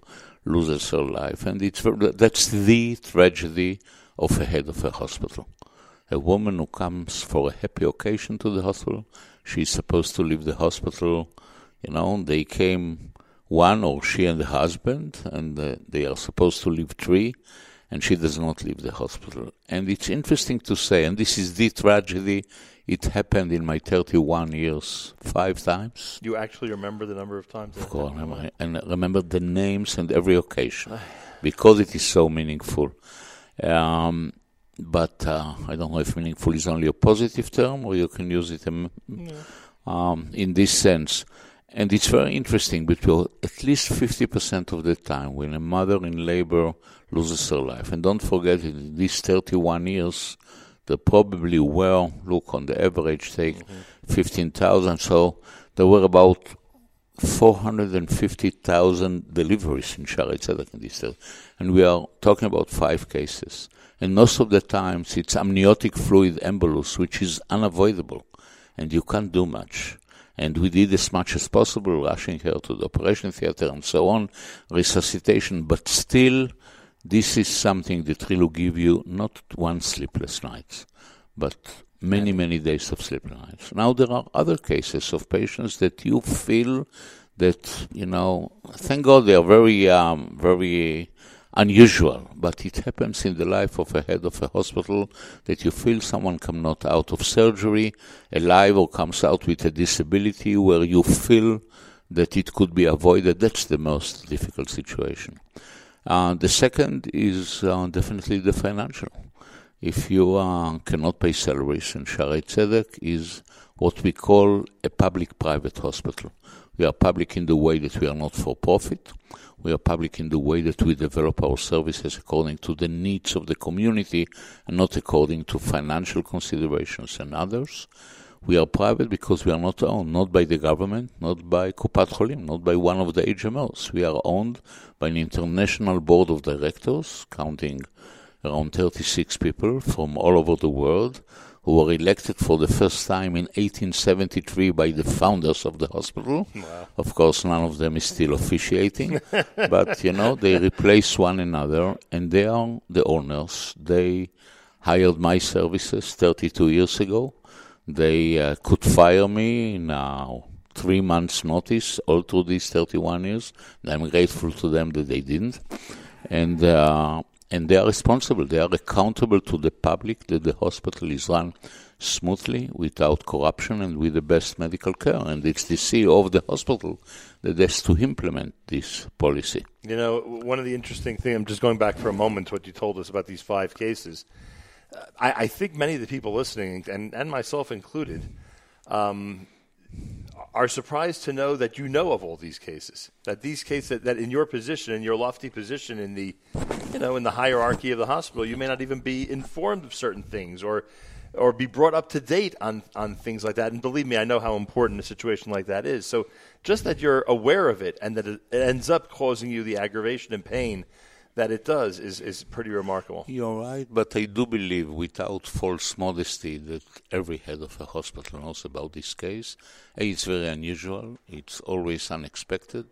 loses her life, and it's that's the tragedy of a head of a hospital. A woman who comes for a happy occasion to the hospital, she's supposed to leave the hospital. You know, they came one or she and the husband, and uh, they are supposed to leave three, and she does not leave the hospital. And it's interesting to say, and this is the tragedy, it happened in my 31 years five times. You actually remember the number of times? Of course, and remember the names and every occasion, because it is so meaningful. Um, but uh, I don't know if meaningful is only a positive term or you can use it um, um, in this sense. And it's very interesting because at least 50% of the time when a mother in labor loses her life, and don't forget in these 31 years, there probably were, look on the average, take mm-hmm. 15,000, so there were about 450,000 deliveries in Shaare Zedek in this state. And we are talking about five cases. And most of the times it's amniotic fluid embolus, which is unavoidable. And you can't do much. And we did as much as possible, rushing her to the operation theater and so on, resuscitation. But still, this is something that will give you not one sleepless night, but many, many days of sleepless nights. Now, there are other cases of patients that you feel that, you know, thank God they are very, um, very unusual, but it happens in the life of a head of a hospital that you feel someone come not out of surgery alive or comes out with a disability where you feel that it could be avoided. That's the most difficult situation. Uh, the second is uh, definitely the financial. If you uh, cannot pay salaries, and Shaare Zedek is what we call a public-private hospital. We are public in the way that we are not for profit. We are public in the way that we develop our services according to the needs of the community and not according to financial considerations and others. We are private because we are not owned, not by the government, not by Kupat Cholim, not by one of the HMOs. We are owned by an international board of directors, counting around 36 people from all over the world, who were elected for the first time in 1873 by the founders of the hospital. Wow. Of course, none of them is still officiating, but you know, they replace one another and they are the owners. They hired my services 32 years ago. They uh, could fire me now three months' notice all through these 31 years. I'm grateful to them that they didn't. And uh, and they are responsible. They are accountable to the public that the hospital is run smoothly, without corruption, and with the best medical care. And it's the CEO of the hospital that has to implement this policy. You know, one of the interesting things, I'm just going back for a moment to what you told us about these five cases. I, I think many of the people listening, and, and myself included, um, are surprised to know that you know of all these cases. That these cases that, that, in your position, in your lofty position in the, you know, in the hierarchy of the hospital, you may not even be informed of certain things or, or be brought up to date on on things like that. And believe me, I know how important a situation like that is. So just that you're aware of it and that it ends up causing you the aggravation and pain that it does is, is pretty remarkable. You're right, but I do believe, without false modesty, that every head of a hospital knows about this case. It's very unusual, it's always unexpected.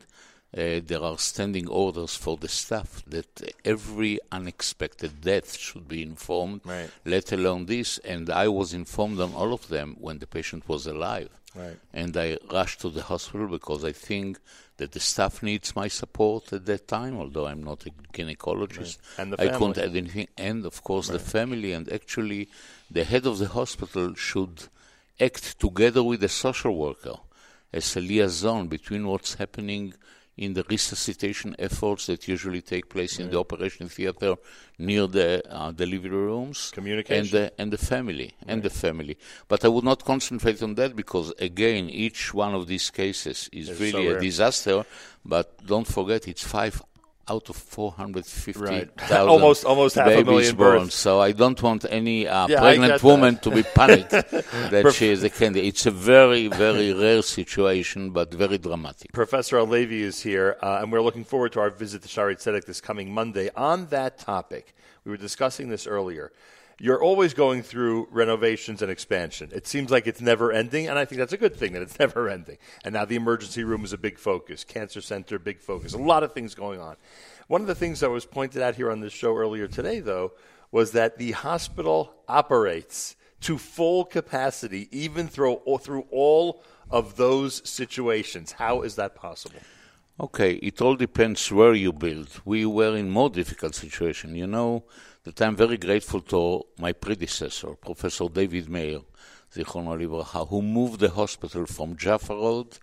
Uh, there are standing orders for the staff that every unexpected death should be informed, right. let alone this. And I was informed on all of them when the patient was alive. Right. And I rushed to the hospital because I think that the staff needs my support at that time, although I'm not a gynecologist. Right. And the family. I couldn't add anything. And of course, the family. And actually, the head of the hospital should act together with the social worker as a liaison between what's happening in the resuscitation efforts that usually take place right. in the operation theater near the uh, delivery rooms. Communication. and the, and the family right. and the family. But i would not concentrate on that because again each one of these cases is it's really so a disaster. But don't forget it's five out of 450,000 right. almost almost half a million born. Births. So I don't want any uh, yeah, pregnant woman to be panicked that she is a candidate. It's a very very rare situation, but very dramatic. Professor Halevy is here, uh, and we're looking forward to our visit to Shaare Zedek this coming Monday. On that topic, we were discussing this earlier you're always going through renovations and expansion. It seems like it's never ending, and I think that's a good thing that it's never ending. And now the emergency room is a big focus, cancer center, big focus, a lot of things going on. One of the things that was pointed out here on this show earlier today, though, was that the hospital operates to full capacity, even through, through all of those situations. How is that possible? Okay, it all depends where you build. We were in more difficult situation. You know, that I'm very grateful to my predecessor, Professor David Maeir, Zichrono Livracha, who moved the hospital from Jaffa Road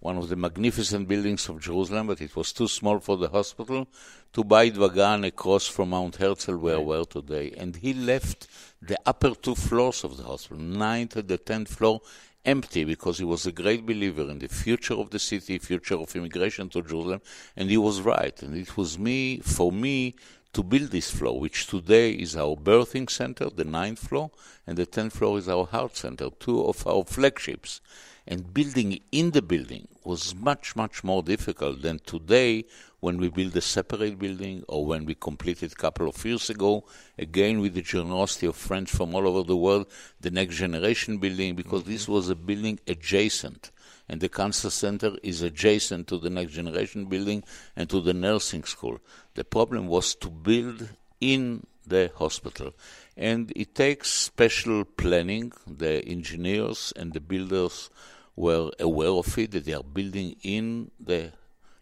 one of the magnificent buildings of Jerusalem, but it was too small for the hospital, to Beit Vagan across from Mount Herzl, where right. we are today. And he left the upper two floors of the hospital, ninth and the tenth floor, empty because he was a great believer in the future of the city, future of immigration to Jerusalem, and he was right. And it was me, for me, to build this floor, which today is our birthing center, the ninth floor, and the tenth floor is our heart center, two of our flagships. And building in the building was much, much more difficult than today when we build a separate building or when we completed a couple of years ago, again with the generosity of friends from all over the world, the next generation building, because mm-hmm. this was a building adjacent and the cancer center is adjacent to the next generation building and to the nursing school. The problem was to build in the hospital. And it takes special planning. The engineers and the builders were aware of it, that they are building in the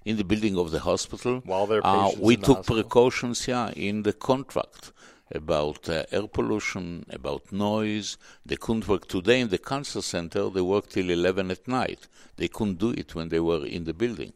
in the building of the hospital. While they're uh, we took hospital. precautions, yeah, in the contract about uh, air pollution, about noise. They couldn't work today in the cancer center. They work till 11 at night. They couldn't do it when they were in the building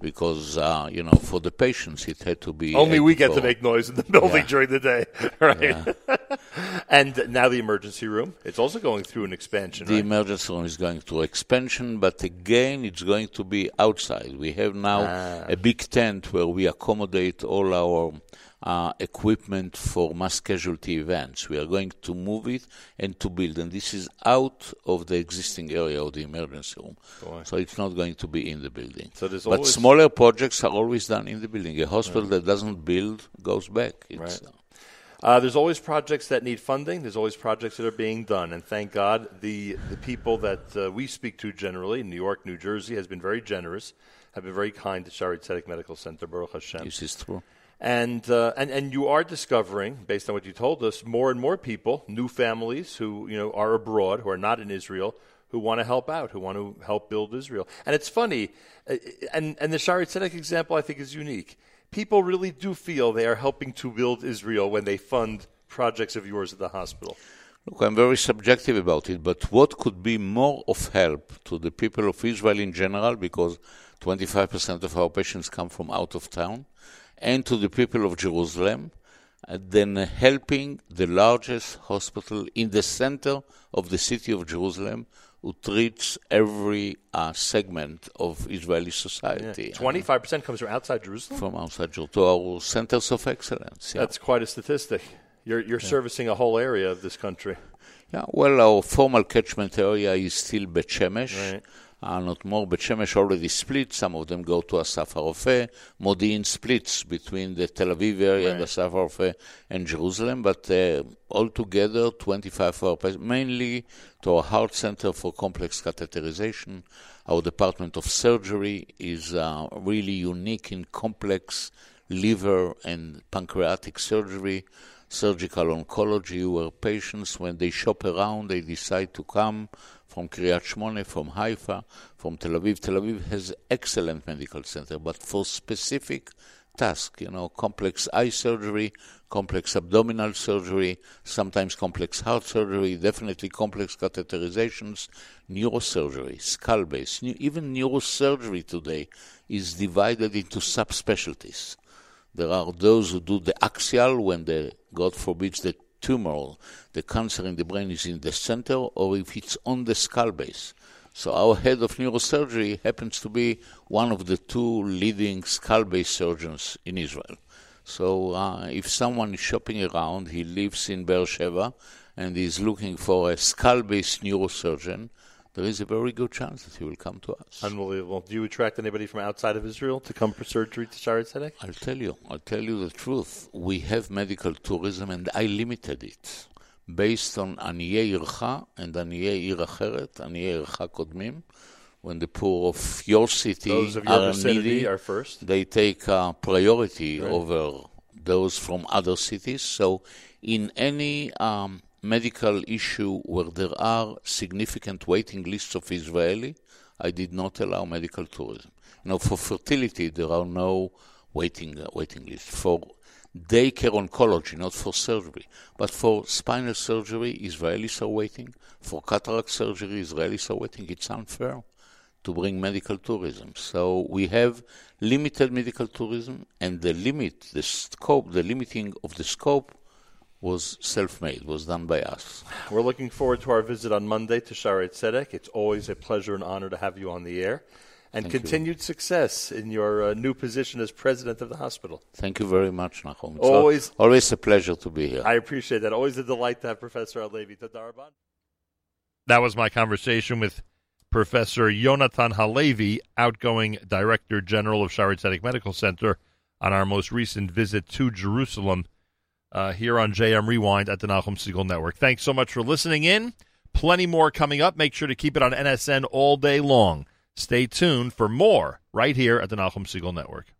because uh, you know for the patients it had to be only we get to make noise in the building yeah. during the day, right? Yeah. and now the emergency room it's also going through an expansion. The right? emergency room is going through expansion, but again it's going to be outside. We have now ah. a big tent where we accommodate all our uh, equipment for mass casualty events. We are going to move it and to build, and this is out of the existing area of the emergency room. Boy. So it's not going to be in the building. So but smaller projects are always done in the building. A hospital right. that doesn't build goes back. It's, right. Uh, uh, there's always projects that need funding. There's always projects that are being done, and thank God the the people that uh, we speak to generally, New York, New Jersey, has been very generous, have been very kind to Shaare Zedek Medical Center, Baruch Hashem. This is true. And, uh, and and you are discovering, based on what you told us, more and more people, new families who you know are abroad, who are not in Israel, who want to help out, who want to help build Israel. And it's funny, uh, and and the Shaare Zedek example I think is unique. People really do feel they are helping to build Israel when they fund projects of yours at the hospital. Look, I'm very subjective about it, but what could be more of help to the people of Israel in general, because 25% of our patients come from out of town, and to the people of Jerusalem uh, than helping the largest hospital in the center of the city of Jerusalem who treats every uh, segment of Israeli society. Twenty-five percent comes from outside Jerusalem. From outside Jerusalem to our centers of excellence. Yeah. That's quite a statistic. You're you're yeah. servicing a whole area of this country. Yeah. Well, our formal catchment area is still Bet Shemesh. Right. Not more. Bet Shemesh already split. Some of them go to Asaf HaRofeh. Modi'in splits between the Tel Aviv area right. and Asaf HaRofeh and Jerusalem, but uh, altogether 25 for our mainly to our heart center for complex catheterization. Our department of surgery is uh, really unique in complex liver and pancreatic surgery surgical oncology, where patients, when they shop around, they decide to come from Kiryat Shmone, from Haifa, from Tel Aviv. Tel Aviv has excellent medical center, but for specific task, you know, complex eye surgery, complex abdominal surgery, sometimes complex heart surgery, definitely complex catheterizations, neurosurgery, skull base, even neurosurgery today is divided into subspecialties. There are those who do the axial when the, God forbid, the tumor, the cancer in the brain is in the center or if it's on the skull base. So our head of neurosurgery happens to be one of the two leading skull base surgeons in Israel. So uh, if someone is shopping around, he lives in Beersheba and is looking for a skull base neurosurgeon, there is a very good chance that he will come to us. Unbelievable. Do you attract anybody from outside of Israel to come for surgery to Shaare Zedek? I'll tell you. I'll tell you the truth. We have medical tourism, and I limited it based on aniye ircha and aniye עיר aniye ircha kodmim. When the poor of your city those of your are needy, are first. they take a priority right. over those from other cities. So, in any um, medical issue where there are significant waiting lists of Israeli, I did not allow medical tourism. Know, for fertility, there are no waiting uh, waiting lists. For daycare oncology, not for surgery, but for spinal surgery, Israelis are waiting. For cataract surgery, Israelis are waiting. It's unfair to bring medical tourism. So we have limited medical tourism, and the limit, the scope, the limiting of the scope was self-made, was done by us. We're looking forward to our visit on Monday to Shaarei Tzedek. It's always a pleasure and honor to have you on the air. And Thank you. continued success in your uh, new position as president of the hospital. Thank you very much, Nachum. It's Always- al- always a pleasure to be here. I appreciate that. Always a delight to have Professor Alevi. Tadaraban. That was my conversation with Professor Yonatan Halevy, outgoing Director General of Shaarei Tzedek Medical Center, on our most recent visit to Jerusalem uh, here on JM Rewind at the Nachum Segal Network. Thanks so much for listening in. Plenty more coming up. Make sure to keep it on NSN all day long. Stay tuned for more right here at the Nachum Segal Network.